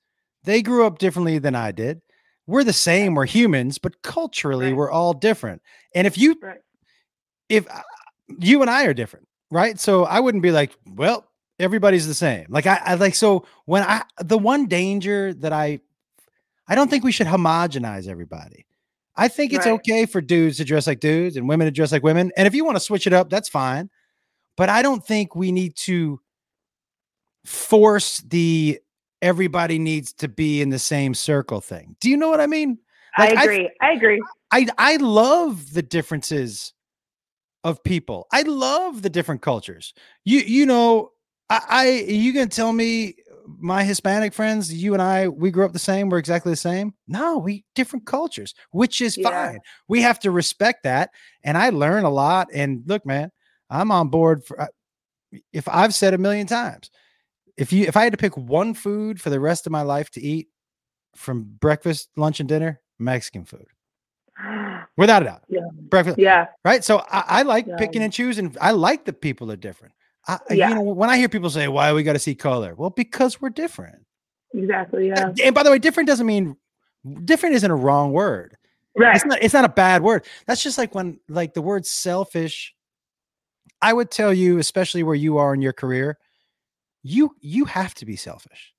they grew up differently than I did. We're the same. We're humans, but culturally, Right. we're all different. And if you Right. if uh, you and I are different, right? So I wouldn't be like, well, everybody's the same. Like I, I like so when I the one danger that I I don't think we should homogenize everybody. I think it's Right. okay for dudes to dress like dudes and women to dress like women. And if you want to switch it up, that's fine. But I don't think we need to force the everybody needs to be in the same circle thing. Do you know what I mean? Like, I I- agree. I agree. I I love the differences of people. I love the different cultures. You you know, I, I you can tell me my Hispanic friends, you and I, we grew up the same. We're exactly the same. No, we different cultures, which is Yeah. fine. We have to respect that. And I learn a lot. And look, man, I'm on board for. If I've said a million times, if you if I had to pick one food for the rest of my life to eat, from breakfast, lunch, and dinner, Mexican food, [GASPS] without a doubt. Yeah. Breakfast, yeah, right? So I, I like Yeah. picking and choosing. I like the people are different. I, I- Yeah. You know, when I hear people say, "Why we got to see color?" Well, because we're different. exactly. Uh, yeah, And- And by the way, different doesn't mean different isn't a wrong word. right. It's not. It's not a bad word. That's just like when like the word selfish. I would tell you, especially where you are in your career, you you have to be selfish.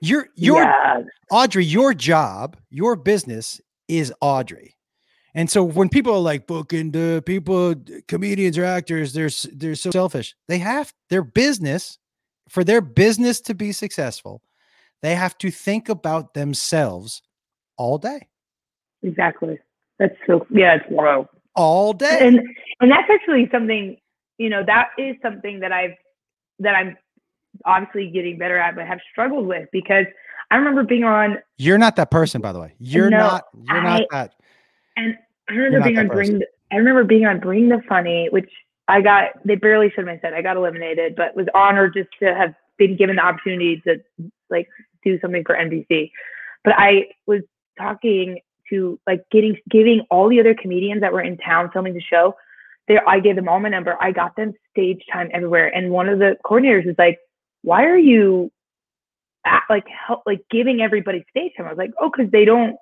Your your yeah, Audrey, your job, your business is Audrey. And so when people are like booking the people, comedians or actors, they're they're so selfish. They have their business for their business to be successful. They have to think about themselves all day, exactly. That's so. Yeah, it's whoa. all day. and and that's actually something you know that is something that i've that i'm obviously getting better at but have struggled with because i remember being on You're not that person, by the way. You're No, not. You're not that. and i remember being on bring the, i remember being on bring the funny which i got they barely showed my set i got eliminated but was honored just to have been given the opportunity to like do something for nbc but i was talking to like getting giving all the other comedians that were in town filming the show there i gave them all my number i got them stage time everywhere and one of the coordinators was like why are you at, like help like giving everybody stage time i was like oh because they don't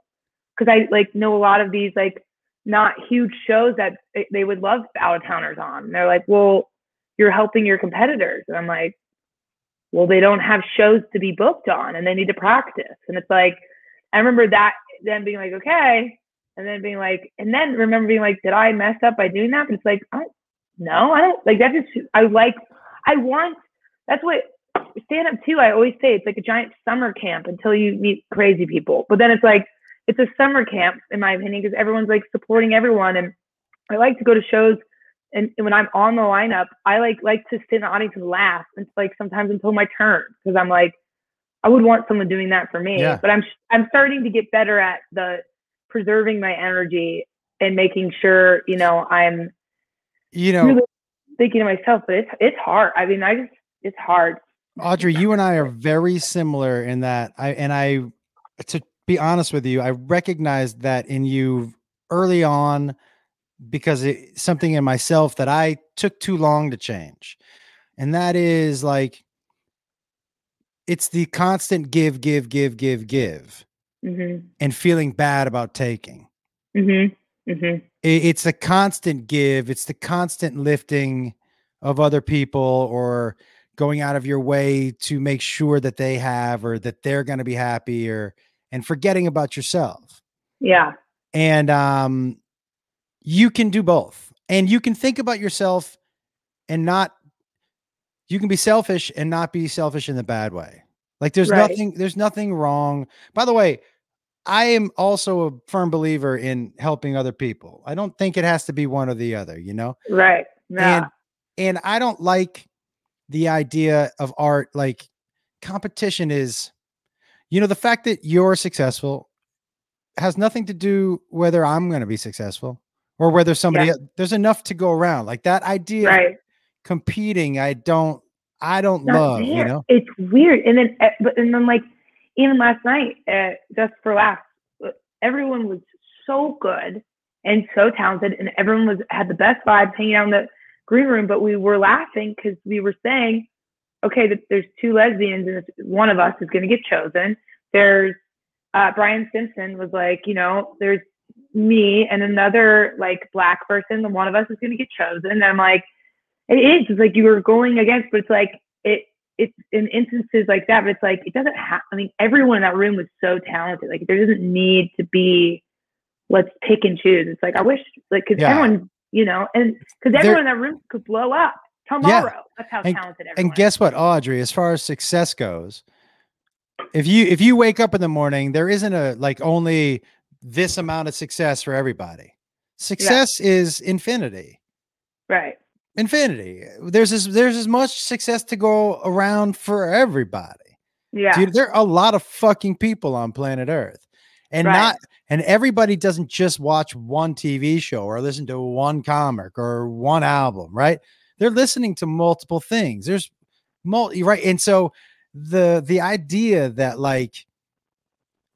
because i like know a lot of these like not huge shows that they, would love out of towners on. And they're like well you're helping your competitors. And i'm like well they don't have shows to be booked on and they need to practice. And it's like i remember that then being like okay and then being like and then remember being like did i mess up by doing that? But it's like I, no i don't like that just i like i want that's what stand up too i always say it's like a giant summer camp until you meet crazy people. But then it's like it's a summer camp in my opinion because everyone's like supporting everyone. And i like to go to shows and, and when i'm on the lineup i like like to sit in the audience and laugh and like sometimes until my turn because i'm like i would want someone doing that for me. Yeah. but i'm i'm starting to get better at the preserving my energy and making sure you know i'm You know, really thinking to myself but it's it's hard. I mean i just it's hard Audrey, you and I are very similar in that I and I to be honest with you, I recognized that in you early on because it something in myself that I took too long to change. And that is like it's the constant give, give, give, give, give, mhm and feeling bad about taking. mhm mhm It- it's a constant give, it's the constant lifting of other people or going out of your way to make sure that they have or that they're going to be happy or and forgetting about yourself. yeah And um you can do both. And you can think about yourself and not you can be selfish and not be selfish in the bad way. Like there's Right. nothing there's nothing wrong. By the way, I am also a firm believer in helping other people. I don't think it has to be one or the other, you know? right yeah And and I don't like the idea of art like competition is you know the fact that you're successful has nothing to do whether I'm going to be successful or whether somebody Yeah. there's enough to go around. Like that idea right competing I don't I don't love, you know. It's weird. And then, uh, but and then like even last night, uh, just for laughs, uh, everyone was so good and so talented, and everyone was had the best vibes hanging out in the green room. But we were laughing because we were saying, okay, there's two lesbians, and one of us is going to get chosen. There's uh, Brian Simpson was like, you know, there's me and another like black person, and one of us is going to get chosen. And I'm like, it is. It's like you were going against, but it's like it. It's in instances like that, but it's like it doesn't have. I mean, everyone in that room was so talented. Like there doesn't need to be. Let's pick and choose. It's like I wish, like, because Yeah. everyone, you know, and because everyone in that room could blow up tomorrow. Yeah. That's how talented everyone. And guess what, Audrey, as far as success goes, if you if you wake up in the morning, there isn't a like only this amount of success for everybody. Success is infinity. right. Infinity. There's as there's as much success to go around for everybody. Yeah. Dude, there are a lot of fucking people on planet Earth. And Right. not and everybody doesn't just watch one TV show or listen to one comic or one album, right? They're listening to multiple things. There's multi right. And so the the idea that like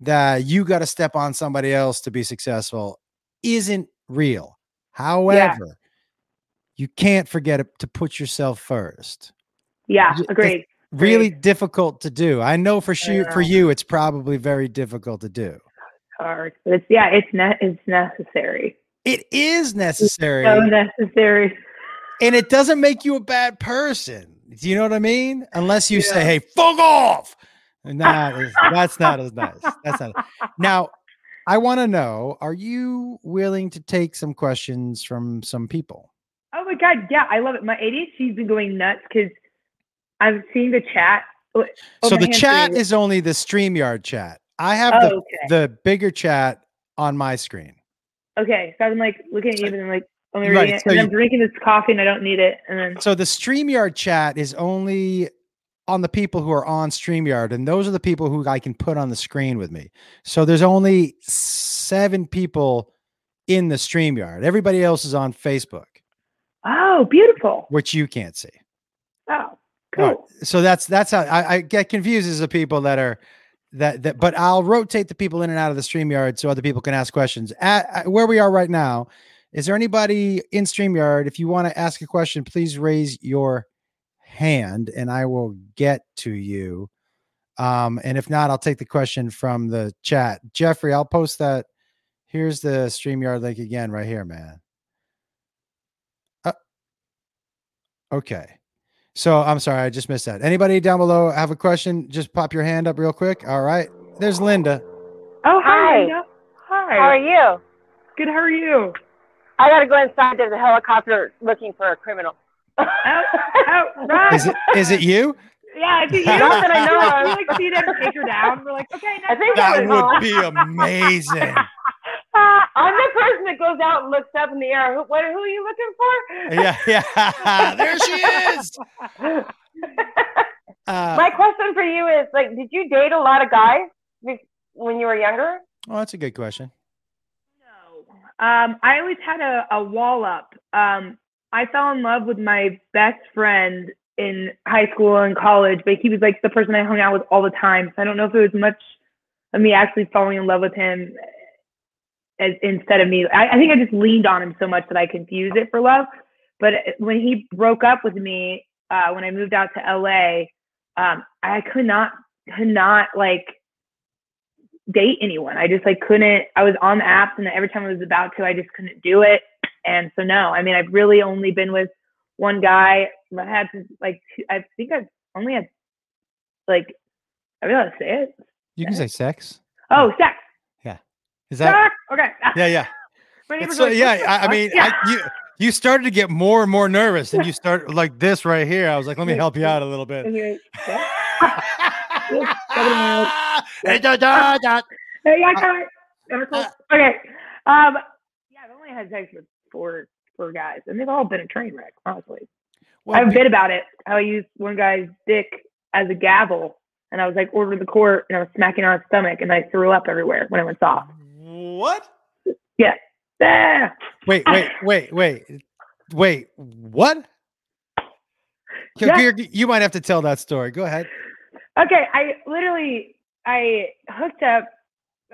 that you got to step on somebody else to be successful isn't real. However, you can't forget to put yourself first yeah. Agreed. really difficult to do. I know for sure for you, it's probably very difficult to do. Hard. But it's yeah. It's ne- It's necessary. It is necessary, So necessary. and it doesn't make you a bad person. Do you know what I mean? Unless you say, "Hey, fuck off." Nah, that's- [LAUGHS] that's not as nice. That's not. Now, I want to know: Are you willing to take some questions from some people? Oh my god, yeah, I love it. My ADHD's been going nuts because I'm seeing the chat. Oh, oh, so the chat is only the Streamyard chat. I have Oh, the okay. the bigger chat on my screen. Okay, so I'm like looking at you and I'm like only Right, reading it, so and you- I'm drinking this coffee and I don't need it, and then So the StreamYard chat is only on the people who are on StreamYard, and those are the people who I can put on the screen with me. So there's only seven people in the StreamYard. Everybody else is on Facebook, oh, beautiful. which you can't see. Oh, All right, cool. So that's that's how I, I get confused as the people that are that that. But I'll rotate the people in and out of the StreamYard so other people can ask questions. At, at where we are right now, is there anybody in StreamYard? If you want to ask a question, please raise your hand and I will get to you. Um, and if not, I'll take the question from the chat. Jeffrey, I'll post that. Here's the StreamYard link again, right here, man. Uh, okay. So I'm sorry, I just missed that. Anybody down below have a question? Just pop your hand up real quick. All right. There's Linda. Oh, hi. Hi. Linda. Hi. How are you? Good. How are you? I gotta go inside. There's a helicopter looking for a criminal. Oh, oh, right. Is it is it you? yeah, I think [LAUGHS] you. Not that I know We're like- like see them take her down. We're like, okay, I think next That would all. be amazing. [LAUGHS] [LAUGHS] I'm the [LAUGHS] person that goes out and looks up in the air. Who, what, who are you looking for? Yeah, yeah. [LAUGHS] there she is. Uh, My question for you is like, did you date a lot of guys when you were younger? oh, that's a good question. No. Um, I always had a, a wall up. Um, I fell in love with my best friend in high school and college, but he was like the person I hung out with all the time. So I don't know if it was much of me actually falling in love with him as instead of me. I, I think I just leaned on him so much that I confused it for love. But when he broke up with me, uh, when I moved out to LA, um, I could not, could not like date anyone. I just like couldn't. I was on the apps, and every time I was about to, I just couldn't do it. And so no, I mean, I've really only been with one guy. I had like two, I think I've only had like I really want to say it. You can say sex. Oh, sex. Is that? Sex. Okay. [LAUGHS] Yeah, yeah. My neighbors uh, like, yeah, I, I mean, yeah. I, you you started to get more and more nervous, and you [LAUGHS] start like this right here. I was like, let me help you out a little bit. And you're like, "What?" [LAUGHS] Hey, da, da, da. Hey, I got it. Okay. Um. Yeah, I've only had sex with four four guys, and they've all been a train wreck. Honestly. Well, I have a bit about it. How I used one guy's dick as a gavel, and I was like ordering the court, and I was smacking on his stomach, and I threw up everywhere when it went soft. What? Ah! Wait, wait, wait, wait, wait. What? You- Yeah. You might have to tell that story. Go ahead. Okay, I literally I hooked up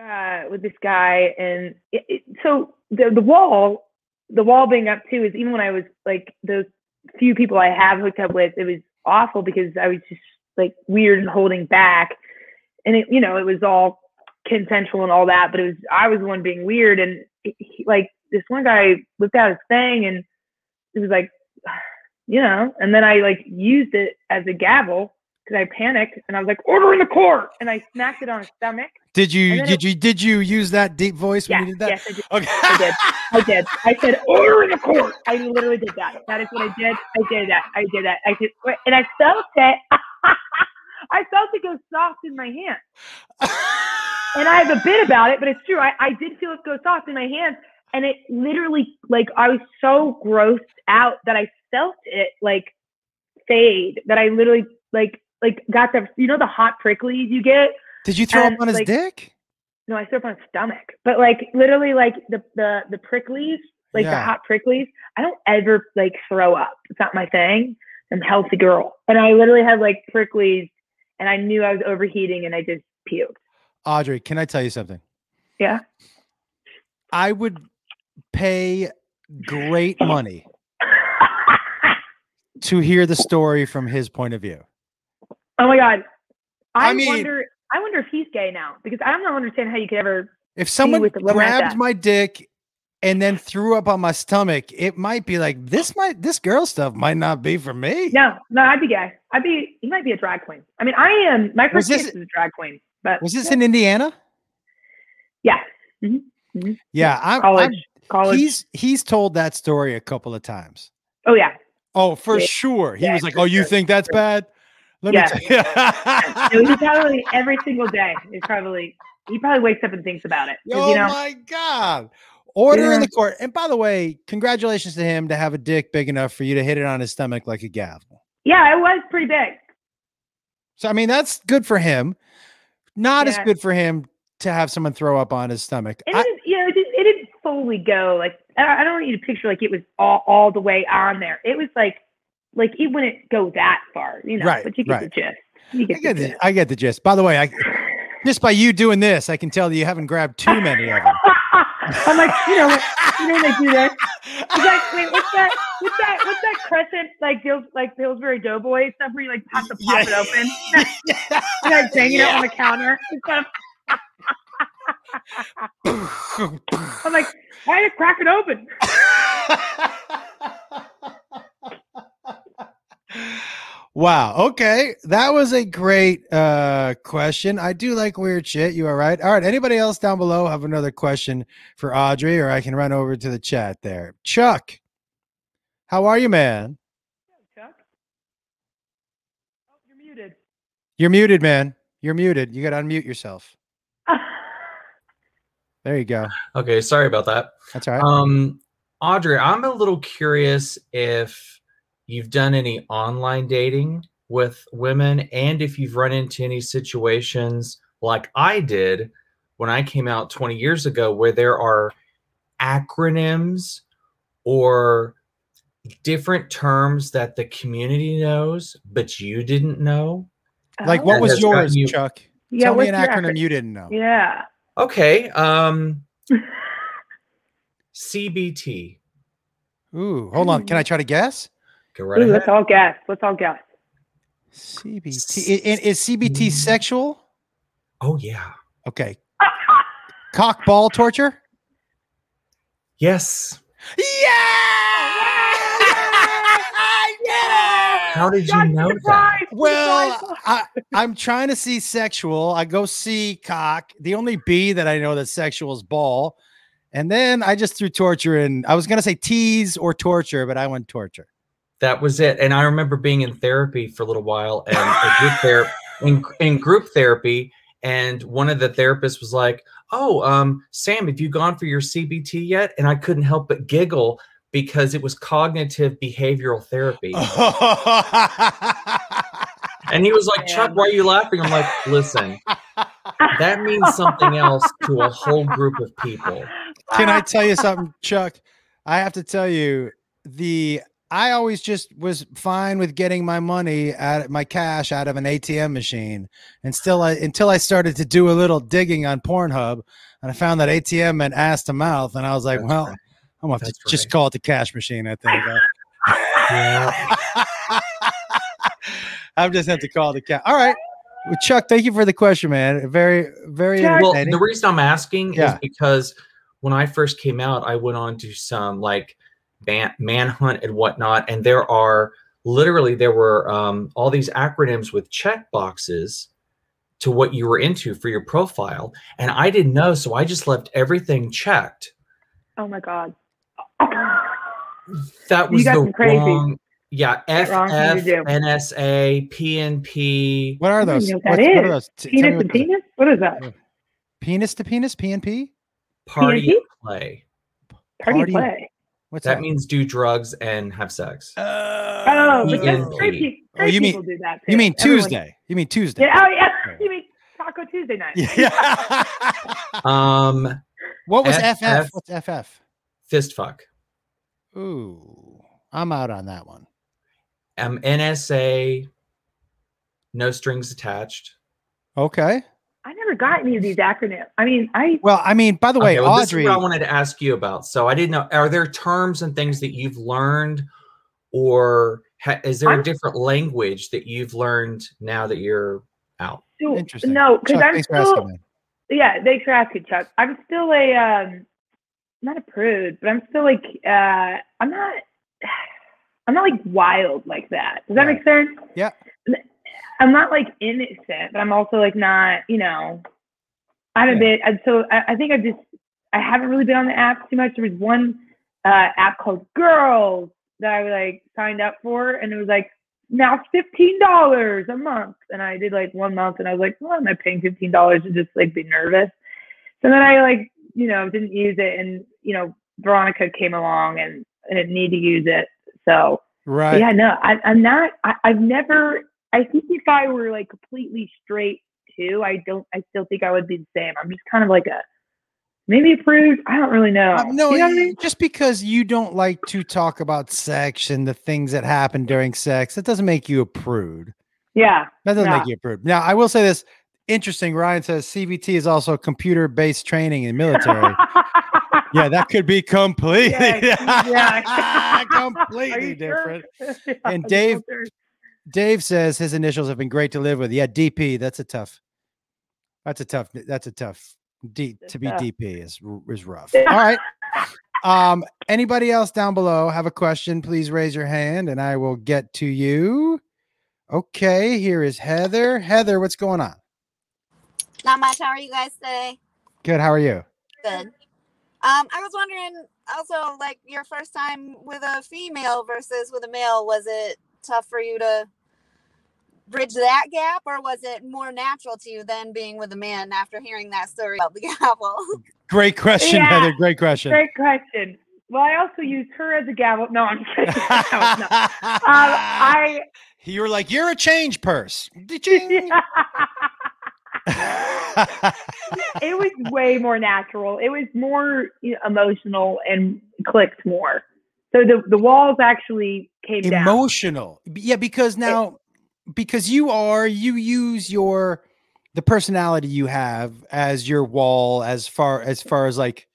uh, with this guy, and it, it, so the the wall, the wall being up too is even when I was like those few people I have hooked up with, it was awful because I was just like weird and holding back, and it you know it was all consensual and all that, but it was I was the one being weird, and he, like this one guy looked out his thing, and it was like [SIGHS] you know, and then I like used it as a gavel because I panicked and I was like, order in the court, and I smacked it on his stomach. Did you did you did you use that deep voice when Yeah, you did that? yes, I did. Okay. I did. I did. I said, order in the court. I literally did that. That is what I did. I did that. I did that. I did, and I felt it. [LAUGHS] I felt it go soft in my hand. [LAUGHS] And I have a bit about it, but it's true. I, I did feel it go soft in my hands. And it literally, like, I was so grossed out that I felt it, like, fade that I literally, like, like got the you know the hot pricklies you get. Did you throw and, up on his like, dick? No, I threw up on his stomach, but like literally like the the the pricklies, like the hot pricklies. I don't ever like throw up. It's not my thing. I'm a healthy girl, and I literally had like pricklies, and I knew I was overheating, and I just puked. Audrey, can I tell you something? Yeah. I would pay great money to hear the story from his point of view. Oh my god. I I, mean- wonder. I wonder if he's gay now because I don't understand how you could ever. If someone a like grabbed my dick and then threw up on my stomach, it might be like this might this girl stuff might not be for me. No, no, I'd be gay. I'd be. He might be a drag queen. I mean, I am. My first this- kiss is a drag queen, but Was this in Indiana? yeah, mm-hmm. Mm-hmm. Yeah, I'm, college, I'm- college. he's he's told that story a couple of times. oh yeah, Oh, for Yeah. sure. He Yeah, was like, "Oh, you think that's bad?" Let Yeah. me tell it you. was probably every single day. It's probably he probably wakes up and thinks about it. oh you know, my god! Order in the court. And by the way, congratulations to him to have a dick big enough for you to hit it on his stomach like a gavel. yeah, it was pretty big. So I mean, that's good for him. Not as good for him to have someone throw up on his stomach. It I- didn't, you know, it didn't, it didn't fully go like I I don't want you to picture like it was all all the way on there. It was like like it wouldn't go that far, you know. Right, but you get the gist. You I get, get the the, gist. I get the gist. By the way, I [SIGHS] just by you doing this, I can tell that you haven't grabbed too many of them. [LAUGHS] I'm like, you know, you know, they do that. It's like, wait, what's that? What's that? What's that crescent like? Pils, like Pillsbury Doughboy stuff where you like have to pop it open, you know, like hanging out on the counter. [LAUGHS] It's kind of, [LAUGHS] I'm like, why did you crack it open? Wow. Okay. That was a great uh question. I do like weird shit. You are right. All right. Anybody else down below have another question for Audrey, or I can run over to the chat there. Chuck, how are you, man? Chuck? Oh, you're muted. You're muted, man. You're muted. You got to unmute yourself. [LAUGHS] There you go. Okay, sorry about that. That's all right. Um, Audrey, I'm a little curious if you've done any online dating with women and if you've run into any situations like I did when I came out 20 years ago where there are acronyms or different terms that the community knows but you didn't know. like, what was yours, you- Chuck? Yeah, Tell me an acronym acronym? you didn't know. Yeah. Okay, um [LAUGHS] CBT. Ooh, hold on. Can I try to guess? Go right Ooh, ahead. let's all guess. Let's all guess. CBT. I- I- Is CBT Mm. sexual? Oh yeah. Okay. Cock ball torture? Yes. Yeah! [LAUGHS] How did you Johnny, know that? Well. I, I'm trying to see sexual. I go see cock. The only B that I know that sexual is ball. And then I just threw torture in. I was going to say tease or torture, but I went torture. That was it. And I remember being in therapy for a little while and a group ther- [LAUGHS] in, in group therapy. And one of the therapists was like, Oh, um, Sam, have you gone for your CBT yet? And I couldn't help but giggle because it was cognitive behavioral therapy. [LAUGHS] And he was like, Chuck, why are you laughing? I'm like, listen, that means something else to a whole group of people. Can I [LAUGHS] tell you something, Chuck? I have to tell you, the I always just was fine with getting my money out my cash out of an ATM machine. And still I until I started to do a little digging on Pornhub and I found that ATM meant ass to mouth. And I was like, That's well, right. I'm gonna have to That's just call it the cash machine, I think. Yeah. [LAUGHS] I just have to call it the cash. All right. Well, Chuck, thank you for the question, man. Very, very Chuck- well the reason i'm asking Yeah. is because when i first came out i went on to some like man, manhunt and whatnot and there are literally there were um, all these acronyms with check boxes to what you were into for your profile and i didn't know so i just left everything checked Oh my god. [LAUGHS] that You was the some crazy- wrong yeah wrong thing to ff nsa pnp what are those? know what What- what are those? T- Penis to those are. penis? What is that? Penis to penis, PNP? party PNP? play Party, Party- play. What's that that? means do drugs and have sex. Uh, Oh, but that's straight, pe- Oh, you mean- people do that. you too. mean Everyone- Tuesday? You mean Tuesday? Yeah, oh yeah. Right. You mean Taco Tuesday night? Yeah. [LAUGHS] Um, what was FF? FF? What's FF? fist fuck. Ooh, I'm out on that one. Um, NSA, no strings attached. Okay. I never got any of these acronyms. I mean, I Well, I mean, by the way, Okay, well, this is Audrey. what I wanted to ask you about. So I didn't know. Are there terms and things that you've learned, or ha- is there a I'm- different language that you've learned now that you're out? still Interesting. no because I'm thanks for still asking, man. yeah. Thanks for asking, Chuck. I'm still a um, not a prude, but I'm still like uh, I'm not. [SIGHS] I'm not like wild like that. Does that Right. make sense? Yeah. I'm not like innocent, but I'm also like not, you know, I'm a Yeah. bit. And so I, I think I just I haven't really been on the app too much. There was one uh, app called Girls that I like signed up for, and it was like now fifteen dollars a month, and I did like one month, and I was like, why am I paying fifteen dollars to just like be nervous? So then I like you know didn't use it, and you know Veronica came along, and I didn't need to use it, so. Right. Yeah, no, I, I'm not. I, I've never. I think if I were like completely straight too, I don't. I still think I would be the same. I'm just kind of like a maybe a prude. I don't really know. Uh, no, you know I mean? just because you don't like to talk about sex and the things that happen during sex, that doesn't make you a prude. Yeah. That doesn't No. make you a prude. Now, I will say this. Interesting. Ryan says CBT is also computer-based training in military. [LAUGHS] yeah, that could be completely, Yeah, yeah. [LAUGHS] Completely different. sure? [LAUGHS] Yeah, And Dave-. Dave says his initials have been great to live with. Yeah, DP. That's a tough. That's a tough. That's a tough. D to be. DP is is rough. All right. Um. Anybody else down below have a question? Please raise your hand, and I will get to you. Okay. Here is Heather. Heather, what's going on? Not much. How are you guys today? Good. How are you? Good. Um, I was wondering also, like your first time with a female versus with a male, was it tough for you to bridge that gap, or was it more natural to you than being with a man after hearing that story about the [LAUGHS] gavel? Great question, Yeah. Heather. Great question. Great question. Well, I also used her as a gavel. No, I'm [LAUGHS] kidding. [LAUGHS] no, no. Um, I you were like, you're a change purse. Ding. it was way more natural. It was more you know, emotional and clicked more. So the the walls actually came down. emotional. Yeah because now because you are you use your the personality you have as your wall as far as far as like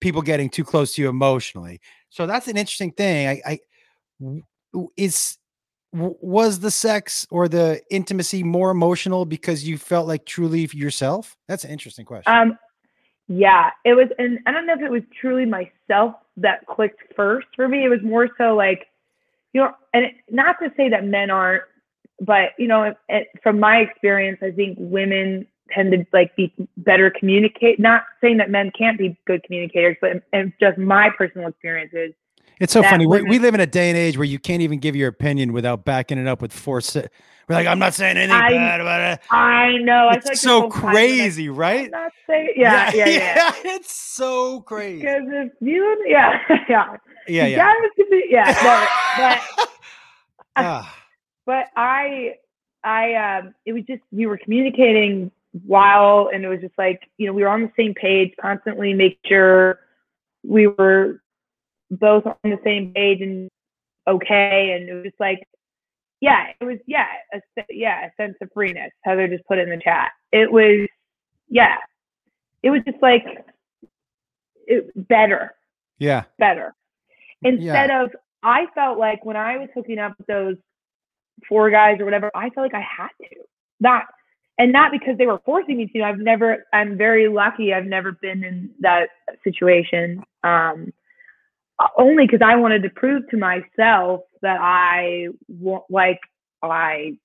people getting too close to you emotionally. So that's an interesting thing. I is w- was the sex or the intimacy more emotional because you felt like truly yourself? That's an interesting question. Um, yeah, it was, and I don't know if it was truly myself that clicked first for me. It was more so like, you know, and it, not to say that men aren't, but you know, it, it, from my experience, I think women tend to like be better communicate. Not saying that men can't be good communicators, but and just my personal experiences. It's so funny. We, women- we live in a day and age where you can't even give your opinion without backing it up with four. Se- We're like, I'm not saying anything I- bad about it. I know. I It's like so crazy, I'm right? not saying, yeah, yeah, [LAUGHS] yeah. It's so crazy. Because if you, [LAUGHS] yeah, yeah, Yeah, yeah. gotta be- yeah. No, but [LAUGHS] Ah, but I I um it was just we were communicating while and it was just like, you know, we were on the same page, constantly make sure we were both on the same page and okay and it was just like yeah, it was yeah, a, yeah, a sense of freeness. Heather just put it in the chat. It was yeah. It was just like it better yeah. better. Instead of, I felt like when I was hooking up with those four guys or whatever, I felt like I had to. Not, and not because they were forcing me to. I've never, I'm very lucky. I've never been in that situation. Um, only because I wanted to prove to myself that I like, I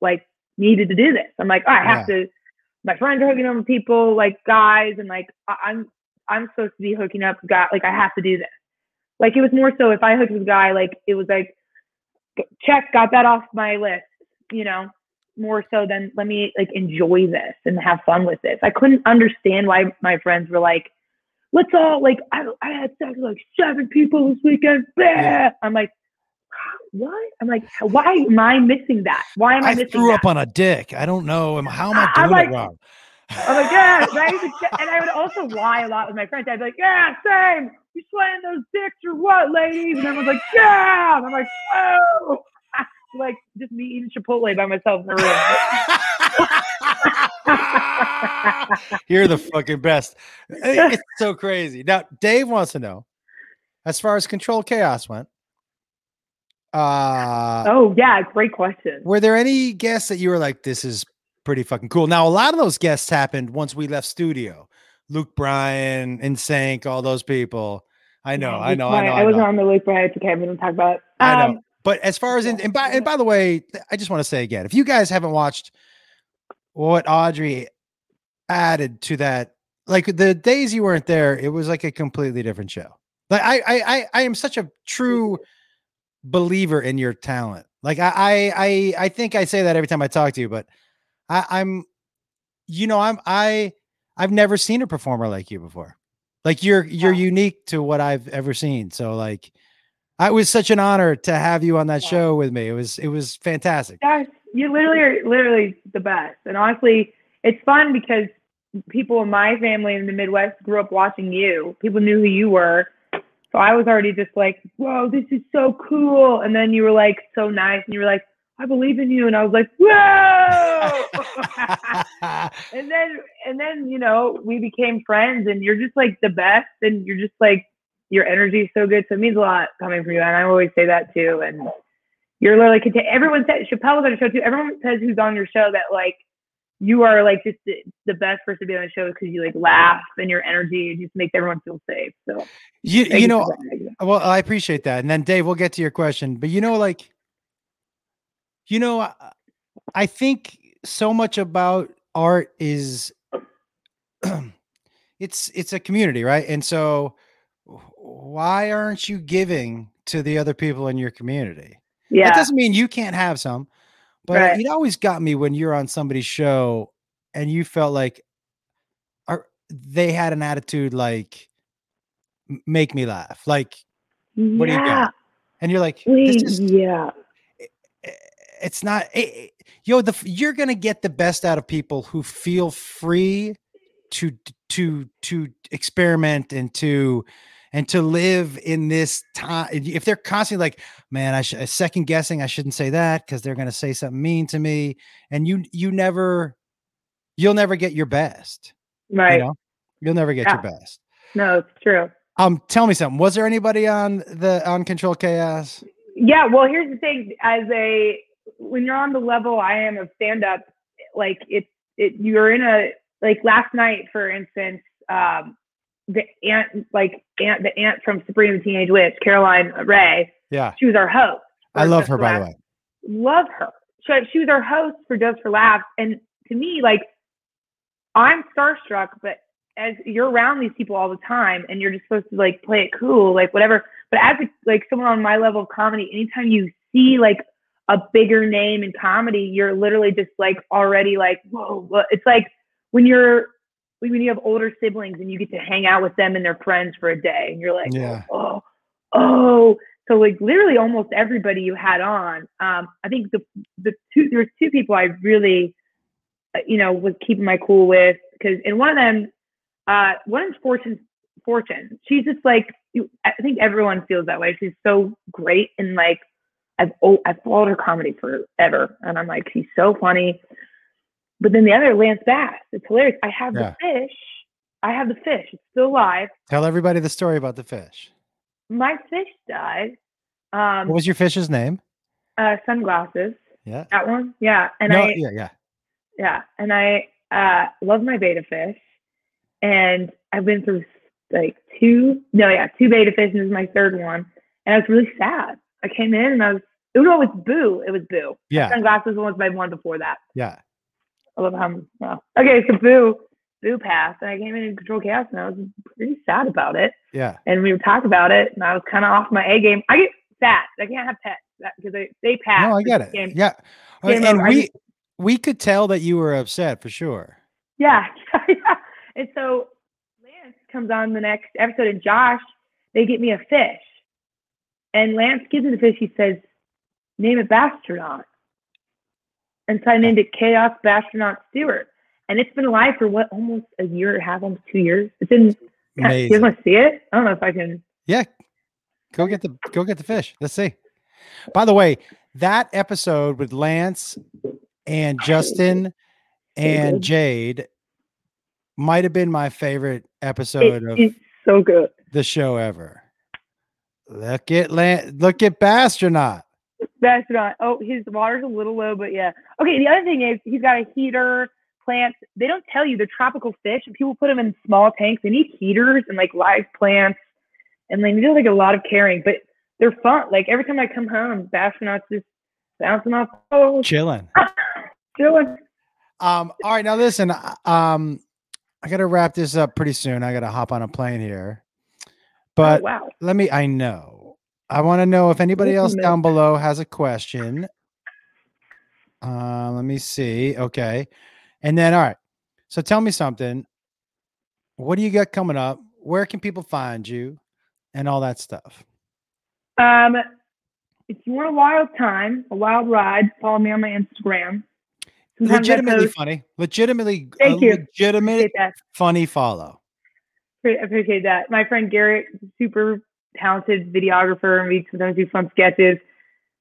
like needed to do this. I'm like, oh, I have to. My friends are hooking up with people like guys, and like I'm I'm supposed to be hooking up with guys. Like I have to do this. Like it was more so if I hooked with a guy, like it was like check, got that off my list, you know, more so than let me like enjoy this and have fun with this. I couldn't understand why my friends were like, let's all like I I had sex with like seven people this weekend. Blah. I'm like, what? I'm like, why am I missing that? Why am I, I missing threw that? up on a dick. I don't know. How am I I'm doing like- it wrong? I'm like, yeah, [LAUGHS] right? And I would also lie a lot with my friends. I'd be like, yeah, same. You slaying those dicks or what, ladies? And everyone's like, yeah. And I'm like, oh. [LAUGHS] like just me eating Chipotle by myself in the room. [LAUGHS] [LAUGHS] You're the fucking best. It's so crazy. Now, Dave wants to know, as far as control chaos went, uh, oh yeah, great question. were there any guests that you were like, this is pretty fucking cool? Now, a lot of those guests happened once we left studio. Luke Bryan, NSYNC, all those people. I know, Yeah, I know, I know, I I wasn't know. on the Luke Bryan. It's okay. We don't talk about it. I know. Um, But as far as in, and by and by the way, I just want to say again, if you guys haven't watched what Audrey added to that, like the days you weren't there, it was like a completely different show. Like I I I, I am such a true [LAUGHS] believer in your talent. Like I I I, I think I say that every time I talk to you, but I, I'm you know, I'm I I've never seen a performer like you before. Like you're you're Wow. unique to what I've ever seen. So like it was such an honor to have you on that Wow. show with me. It was it was fantastic. Guys, you literally are literally the best. And honestly, it's fun because people in my family in the Midwest grew up watching you. People knew who you were. So I was already just like, whoa, this is so cool. And then you were like so nice and you were like, I believe in you. And I was like, whoa. [LAUGHS] and then and then, you know, we became friends and you're just like the best and you're just like your energy is so good. So it means a lot coming from you. And I always say that too. And you're literally. Everyone said Chappelle was on the show too. Everyone says who's on your show that like you are like just the, the best person to be on the show because you like laugh and your energy just makes everyone feel safe. So you you know. Well, I appreciate that. And then Dave, we'll get to your question. But you know, like, you know, I, I think so much about art is [CLEARS THROAT] it's it's a community, right? And so why aren't you giving to the other people in your community? Yeah. That doesn't mean you can't have some, but Right. it always got me when you're on somebody's show and you felt like are they had an attitude like make me laugh. Like what do you yeah, got? and you're like this is yeah, eh, it's not eh, yo the you're gonna get the best out of people who feel free to to to experiment and to and to live in this time if they're constantly like man i should second guessing i shouldn't say that because they're gonna say something mean to me and you you never you'll never get your best right. you know? You'll never get your best. No, it's true. um tell me something. Was there anybody on the on control chaos Yeah, well, here's the thing: as a when you're on the level I am of stand up, like it's it you're in a like last night, for instance, um, the aunt like aunt the aunt from Sabrina Teenage Witch, Caroline Rhea, yeah she was our host. i love her by the way Love her. So she was our host for Just for Laughs, and to me, like I'm starstruck, but as you're around these people all the time, and you're just supposed to like play it cool, like whatever. But as a, like someone on my level of comedy, anytime you see like a bigger name in comedy, you're literally just like already like, whoa. It's like when you're when you have older siblings and you get to hang out with them and their friends for a day, and you're like, Yeah. oh, oh. So like literally almost everybody you had on. Um, I think the the two there was two people I really, uh, you know, was keeping my cool with because and one of them, uh, one is Fortune. Fortune. She's just like you, I think everyone feels that way. She's so great and like I've oh, I've followed her comedy forever, and I'm like she's so funny. But then the other Lance Bass, it's hilarious. I have Yeah. the fish. I have the fish. It's still alive. tell everybody the story about the fish My fish died. Um, what was your fish's name uh, sunglasses. yeah That one, yeah. And no, I, yeah yeah yeah, and I uh, love my betta fish, and I've been through like two, no, yeah, two betta fish, and this is my third one, and I was really sad. I came in and I was, oh no, it was Boo. It was Boo. yeah Sunglasses was my one before that. yeah I love how I'm, well, okay, so Boo, Boo passed, and I came in and control chaos, and I was pretty sad about it. yeah And we would talk about it, and I was kind of off my A game. I get sad. I can't have pets because they they pass. No, I get it. game. Yeah, game and over. We just- we could tell that you were upset for sure. Yeah, [LAUGHS] yeah. And so Lance comes on the next episode, and Josh, they get me a fish. And Lance gives me the fish. He says, name it Bastronaut. And so I named it Chaos Bastronaut Stewart. And it's been live for what, almost a year and a half, almost two years. It's been, you guys Amazing. want to see it? I don't know if I can. Yeah. Go get the go get the fish. Let's see. By the way, that episode with Lance and Justin and. Jade might have been my favorite It episode of so good. the show ever. Look at Lance. look at Bastronaut. Bastronaut. Oh, his water's a little low, but yeah. Okay, the other thing is he's got a heater, plants. They don't tell you they're tropical fish, and people put them in small tanks. They need heaters and like live plants, and they need like a lot of caring. But they're fun. Like every time I come home, Bastronaut's just bouncing off. Oh, Chilling. [LAUGHS] doing. Um, all right, now listen. uh, Um, I gotta wrap this up pretty soon. I gotta hop on a plane here. But oh, wow. let me i know i want to know if anybody else down below has a question. Uh let me see okay. And then all right so tell me something. What do you got coming up? Where can people find you? And all that stuff. Um, if you want a wild time, a wild ride, follow me on my Instagram. Sometimes legitimately funny. Legitimately Thank you. legitimate funny follow. Pre- appreciate that. My friend Garrett, super talented videographer, and we sometimes do fun sketches.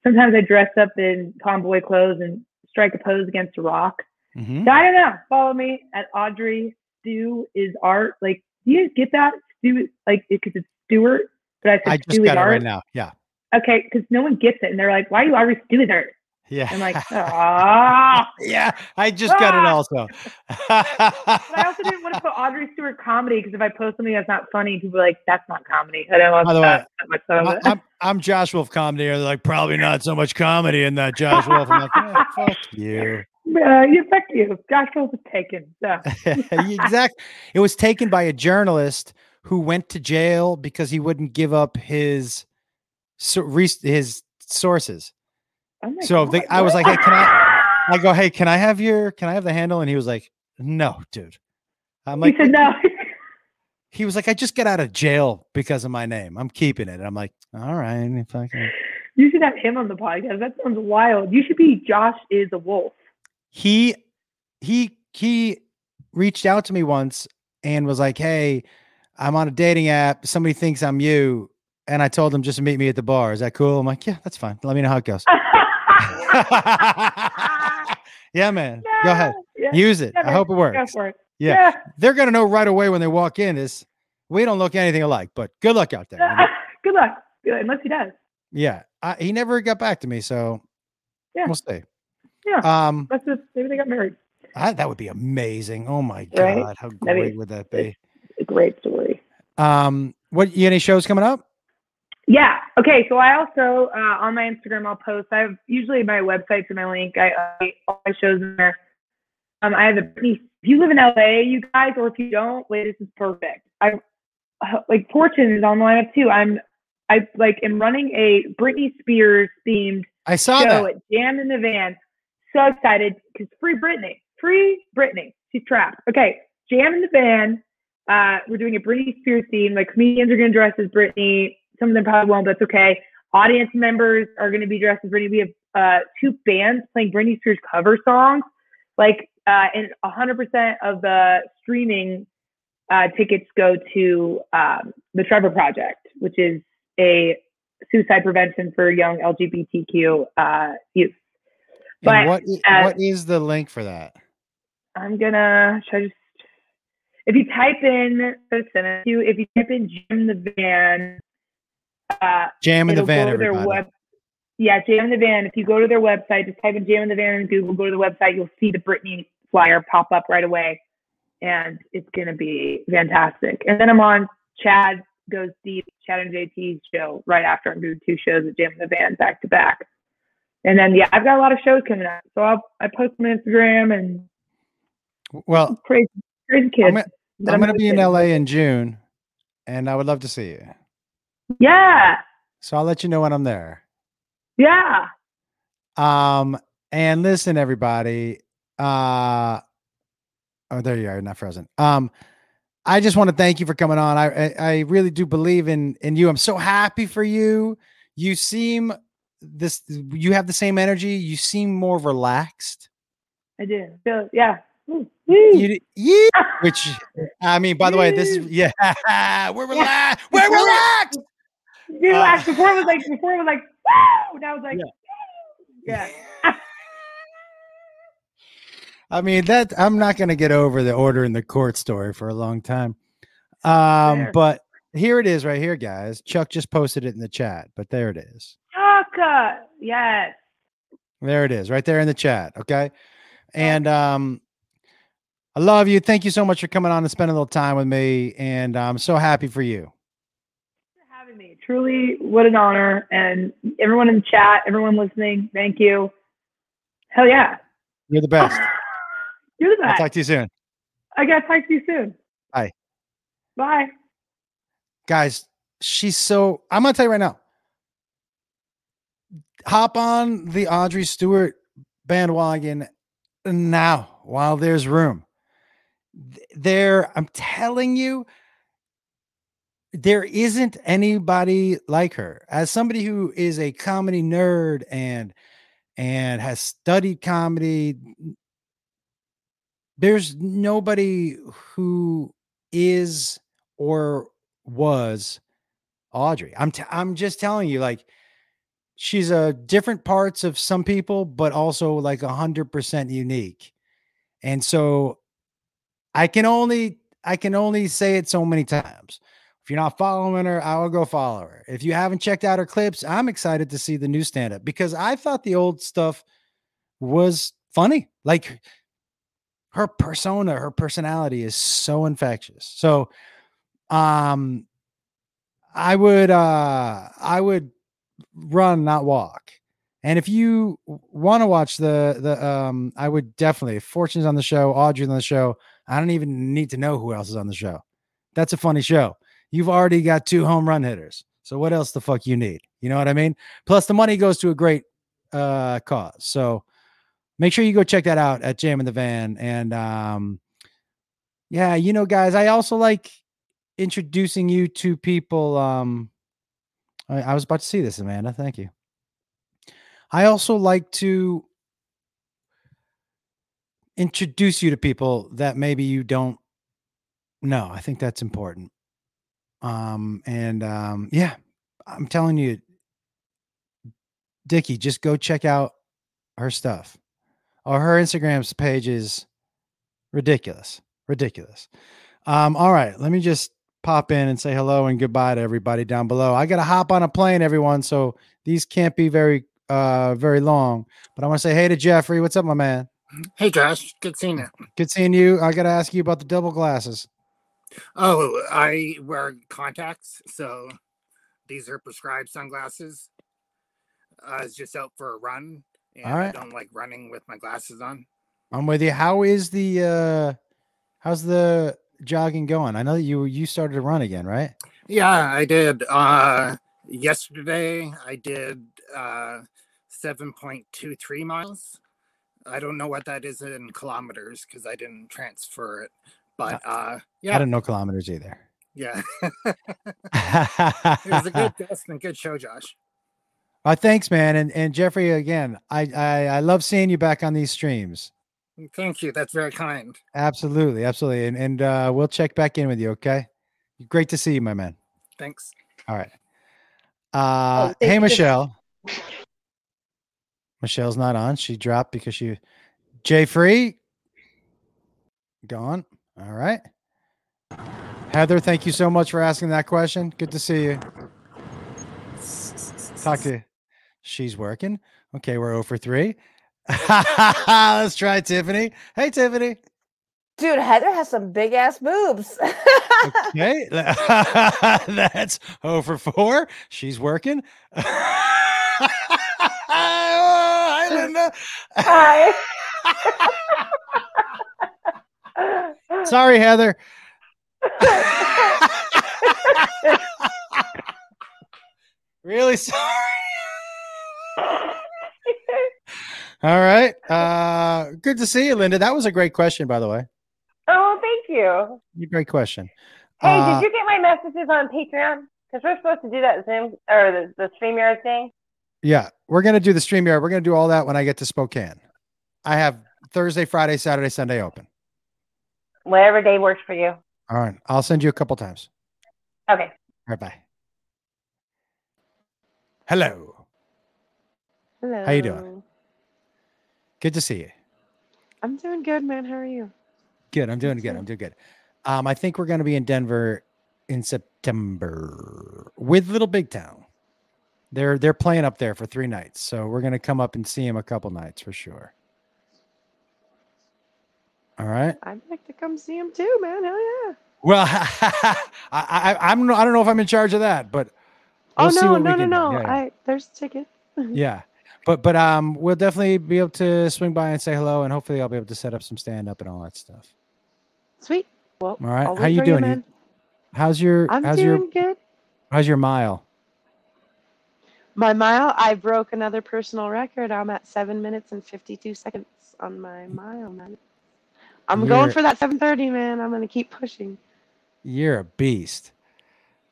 Sometimes I dress up in tomboy clothes and strike a pose against a rock. Mhm. So I don't know. Follow me at Audrey Stu is art. Like, do you get that? Stu, like, because it's Stewart, but I said i just got it art. right now yeah Okay, because no one gets it, and they're like, "Why are you always Stu is art?" Yeah I'm like, [LAUGHS] ah. yeah i just got it Ah! also But I also didn't want to put Audrey Stewart comedy because if I post something that's not funny, people are like, "That's not comedy." I don't want By the that, way, that much of I- it. I'm, I'm Josh Wolf comedy. They're like, probably not so much comedy in that Josh Wolf. I'm like, "Oh, fuck you. [LAUGHS] Uh, yeah, fuck you. Josh Wolf is taken. So. [LAUGHS] exact. It was taken by a journalist who went to jail because he wouldn't give up his his sources. Oh So they- God, I was like, hey, can I I go, hey, can I have your, can I have the handle? And he was like, no, dude. I'm like, he said no. [LAUGHS] he was like, I just got out of jail because of my name. I'm keeping it. And I'm like, all right, if I can. you should have him on the podcast. That sounds wild. You should be Josh is a wolf. he he he reached out to me once and was like hey i'm on a dating app somebody thinks i'm you and i told him just to meet me at the bar is that cool i'm like yeah that's fine let me know how it goes [LAUGHS] [LAUGHS] yeah man go ahead Yeah, use it yeah, i hope it works it. Yeah. they're gonna know right away when they walk in is we don't look anything alike but good luck out there? [LAUGHS] Good luck. Unless he does. yeah I, he never got back to me so Yeah. we'll see Yeah. um Unless it's, maybe they got married. I, that would be amazing oh my Right? god how That'd great would that be A great story. Um, what you any shows coming up? Yeah. Okay. So I also uh, on my Instagram I'll post. I have usually my website's for my link. I update all my shows in there. Um, I have a Britney. If you live in LA, you guys, or if you don't, wait, this is perfect. I like Fortune is on the lineup too. I'm I like am running a Britney Spears themed I saw show that. at Jam in the Van. So excited because free Britney, free Britney. She's trapped. Okay, Jam in the Van. Uh, we're doing a Britney Spears theme. Like comedians are going to dress as Britney. Some of them probably won't, but that's okay. Audience members are going to be dressed as Britney. We have uh, two bands playing Britney Spears cover songs. Like, uh, and 100% of the streaming uh, tickets go to um, the Trevor Project, which is a suicide prevention for young LGBTQ uh, youth. But, what uh, what is the link for that? I'm gonna should I just if you type in send it to you, if you type in Jim the Van, uh, Jam in the van, to everybody. web. Yeah, Jam in the Van. If you go to their website, just type in Jam in the Van in Google. Go to the website, you'll see the Britney flyer pop up right away, and it's gonna be fantastic. And then I'm on Chad goes deep, Chad and JT's show right after I'm doing two shows at Jam in the Van back to back. And then yeah, I've got a lot of shows coming up, so I'll I post on Instagram and well, crazy crazy kids. I'm, gonna- I'm going to be in. LA in June, and I would love to see you. Yeah, So I'll let you know when I'm there. yeah. Um, and listen, everybody. Uh, oh, there you are, not frozen. Um, I just want to thank you for coming on. I, I I really do believe in in you. I'm so happy for you. You seem this. You have the same energy. You seem more relaxed. I do. So yeah. You, yeah, which I mean, by the way, this is [LAUGHS] yeah. [LAUGHS] We're [LAUGHS] relaxed. We're relaxed. Dude, Uh, like, before it was like before it was like woo. Now it's like yeah. yeah. I mean that I'm not going to get over the order in the court story for a long time. Um, but here it is right here, guys. Chuck just posted it in the chat, but there it is. Chaka. Yes. There it is, right there in the chat. Okay. And um I love you. Thank you so much for coming on and spending a little time with me. And I'm so happy for you. For having me. Truly, what an honor. And everyone in the chat, everyone listening, thank you. Hell yeah. You're the best. [LAUGHS] You're the I'll best. talk to you soon. I gotta talk to you soon. Bye. Bye. Guys, she's so I'm gonna tell you right now. Hop on the Audrey Stewart bandwagon now while there's room. There, I'm telling you, there isn't anybody like her. As somebody who is a comedy nerd and and has studied comedy, there's nobody who is or was Audrey. I'm t- I'm just telling you, like she's a different parts of some people, but also like a hundred percent unique. And so I can only I can only say it so many times. If you're not following her, I will go follow her. If you haven't checked out her clips, I'm excited to see the new stand-up because I thought the old stuff was funny. Like her persona, her personality is so infectious. So um I would uh I would run, not walk. And if you want to watch the the um I would definitely Fortune's on the show, Audrey's on the show. I don't even need to know who else is on the show. That's a funny show. You've already got two home run hitters. So what else the fuck you need? You know what I mean? Plus the money goes to a great uh cause. So make sure you go check that out at Jam in the Van. And um yeah, you know, guys, I also like introducing you to people. Um I, I was about to see this, Amanda. Thank you. I also like to introduce you to people that maybe you don't know. I think that's important. Um, and um, yeah, I'm telling you, Dickie, just go check out her stuff. Or her Instagram's page is ridiculous. Ridiculous. Um, all right, let me just pop in and say hello and goodbye to everybody down below. I gotta hop on a plane, everyone, so these can't be very uh very long. But I want to say hey to Jeffrey. What's up, my man? Hey Josh, good seeing you. Good seeing you. I gotta ask you about the double glasses. Oh, I wear contacts, so these are prescribed sunglasses. I was just out for a run, and I Alright. don't like running with my glasses on. I'm with you. How is the uh how's the jogging going? I know that you you started to run again, right? Yeah, I did. Uh, yesterday, I did uh, 7.23 miles. I don't know what that is in kilometers because I didn't transfer it. But uh, I yeah, don't know kilometers either. yeah, [LAUGHS] [LAUGHS] it was a good guest and good show, Josh. Uh, thanks, man. And and Jeffrey, again, I, I I love seeing you back on these streams. Thank you. That's very kind. Absolutely, absolutely. And and uh, we'll check back in with you. Okay. Great to see you, my man. Thanks. All right. Uh, Oh, hey, you. Michelle. Michelle's not on. She dropped because she. Jay Free. Gone. All right. Heather, thank you so much for asking that question. Good to see you. Talk to you. She's working. Okay, we're 0 for 3. [LAUGHS] Let's try Tiffany. Hey, Tiffany. Dude, Heather has some big ass boobs. Okay. [LAUGHS] [LAUGHS] That's 0 for 4. She's working. oh, hi, Linda. Hi. Sorry, Heather. really sorry. All right. Uh good to see you, Linda. That was a great question, by the way. oh, thank you. Great question. Hey, Uh, did you get my messages on Patreon? Because we're supposed to do that Zoom or the, the StreamYard thing. Yeah, we're gonna do the StreamYard. We're gonna do all that when I get to Spokane. I have Thursday, Friday, Saturday, Sunday open. Whatever day works for you. All right, I'll send you a couple times. Okay. All right, bye. Hello, Hello. How you doing? good to see you. I'm doing good, man. How are you? Good, I'm doing good. good. I'm doing good. Um, I think we're gonna be in Denver in September with Little Big Town. They're they're playing up there for three nights, so we're gonna come up and see them a couple nights for sure. All right. I'd like to come see him too, man. Hell yeah. Well, [LAUGHS] I, I I'm I don't know if I'm in charge of that, but Oh we'll see no, what no, no, no. Yeah, yeah. I there's a ticket. [LAUGHS] yeah. But but um, we'll definitely be able to swing by and say hello, and hopefully I'll be able to set up some stand up and all that stuff. Sweet. Well, All right. How you doing? You- man. How's your I'm how's doing your good. how's your mile? My mile, I broke another personal record. I'm at seven minutes and 52 seconds on my mile, man. I'm going You're- for that 730, man. I'm gonna keep pushing. You're a beast.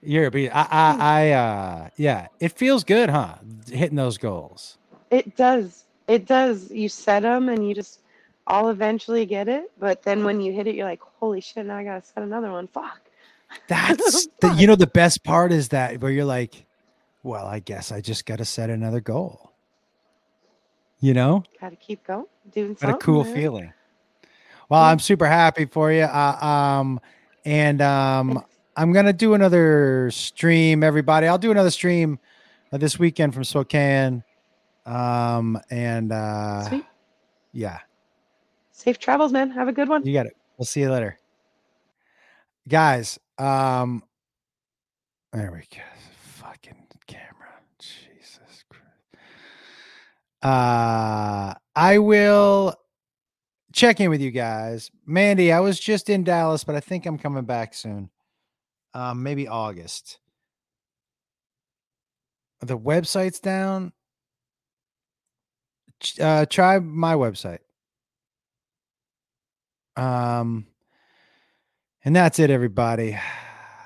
You're a beast. I I, I uh yeah, it feels good, huh? Hitting those goals. It does. It does. You set them and you just all eventually get it. But then when you hit it, you're like, holy shit, now I gotta set another one. Fuck. [LAUGHS] That's the, you know the best part is that where you're like, well, I guess I just got to set another goal. You know, Gotta keep going. Doing what a cool feeling. Well, I'm super happy for you. Uh, um, and um, I'm gonna do another stream, everybody. I'll do another stream uh, this weekend from Spokane. Um, and uh, Sweet. yeah, Safe travels, man. Have a good one. you got it. We'll see you later, guys. Um, there we go. Fucking camera, Jesus Christ. Uh, I will check in with you guys. Mandy, I was just in Dallas, but I think I'm coming back soon. Um, maybe August. The website's down. Uh, try my website. Um, and that's it, everybody.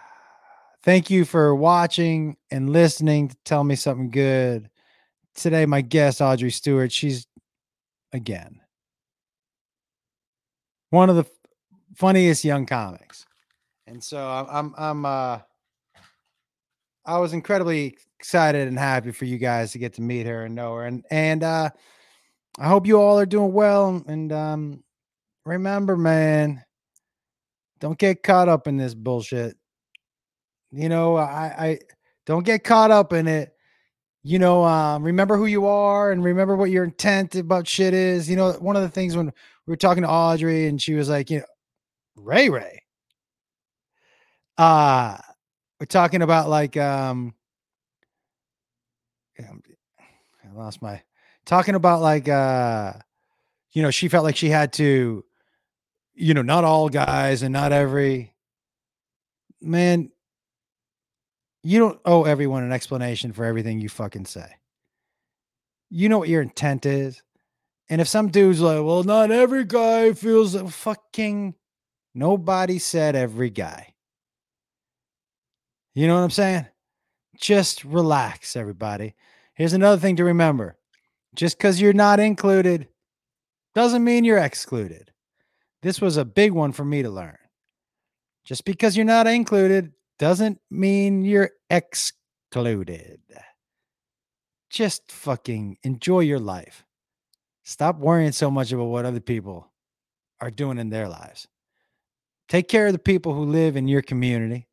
[SIGHS] Thank you for watching and listening to tell me something good. Today, my guest, Audrey Stewart, she's again one of the funniest young comics. And so I'm, I'm, I'm, uh, I was incredibly excited and happy for you guys to get to meet her and know her. And, and, uh, I hope you all are doing well. And, um, remember, man, don't get caught up in this bullshit. You know, I, I don't get caught up in it. You know, um, remember who you are and remember what your intent about shit is. You know, one of the things when we were talking to Audrey and she was like, you know, Ray Ray. Uh we're talking about like um I lost my talking about like uh you know, she felt like she had to, you know, not all guys and not every man. You don't owe everyone an explanation for everything you fucking say. You know what your intent is. And if some dude's like, well, not every guy feels fucking nobody said every guy. You know what I'm saying? Just relax, everybody. Here's another thing to remember just because you're not included doesn't mean you're excluded. This was a big one for me to learn. Just because you're not included doesn't mean you're excluded. Just fucking enjoy your life. Stop worrying so much about what other people are doing in their lives. Take care of the people who live in your community.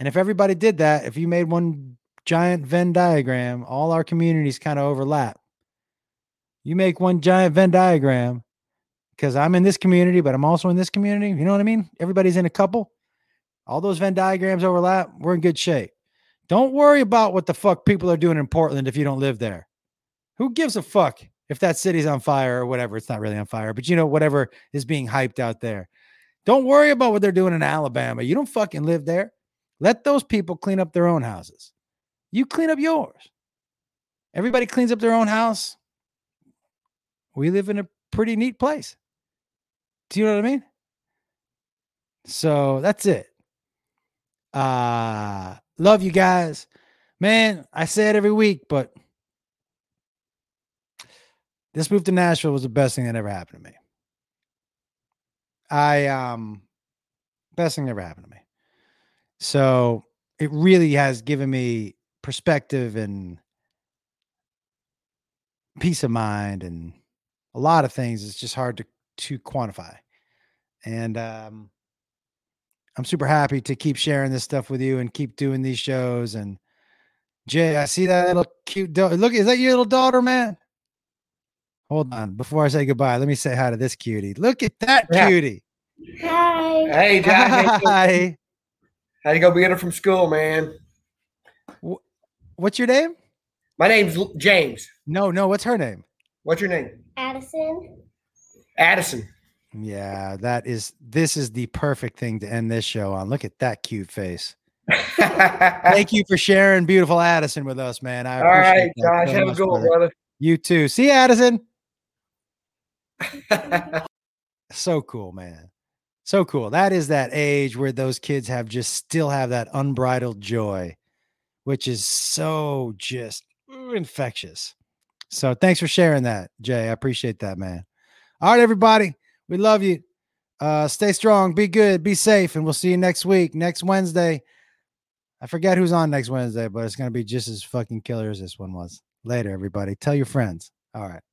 And if everybody did that, if you made one giant Venn diagram, all our communities kind of overlap. You make one giant Venn diagram because I'm in this community, but I'm also in this community. You know what I mean? Everybody's in a couple. All those Venn diagrams overlap. We're in good shape. Don't worry about what the fuck people are doing in Portland if you don't live there. Who gives a fuck if that city's on fire or whatever? It's not really on fire, but you know, whatever is being hyped out there. Don't worry about what they're doing in Alabama. You don't fucking live there. Let those people clean up their own houses. You clean up yours. Everybody cleans up their own house. We live in a pretty neat place. Do you know what I mean? So that's it. Uh love you guys. Man, I say it every week, but this move to Nashville was the best thing that ever happened to me. I um best thing that ever happened to me. So it really has given me perspective and peace of mind and a lot of things. It's just hard to to quantify. And um I'm super happy to keep sharing this stuff with you and keep doing these shows. And Jay, I see that little cute dog. Look, is that your little daughter, man? Hold on. Before I say goodbye, let me say hi to this cutie. Look at that Yeah. cutie. Hi. Hey, Jack. Hi. How you go get her from school, man? What's your name? My name's James. No, no. What's her name? What's your name? Addison. Addison. Yeah, that is. This is the perfect thing to end this show on. Look at that cute face. [LAUGHS] Thank you for sharing beautiful Addison with us, man. I right, appreciate that Josh. so have a good one, brother. brother. You too. See you, Addison. [LAUGHS] so cool, man. So cool. That is that age where those kids have just still have that unbridled joy, which is so just infectious. So thanks for sharing that, Jay. I appreciate that, man. All right, everybody. We love you. Uh, stay strong, be good, be safe, and we'll see you next week, next Wednesday. I forget who's on next Wednesday, but it's gonna be just as fucking killer as this one was. Later, everybody. Tell your friends. All right.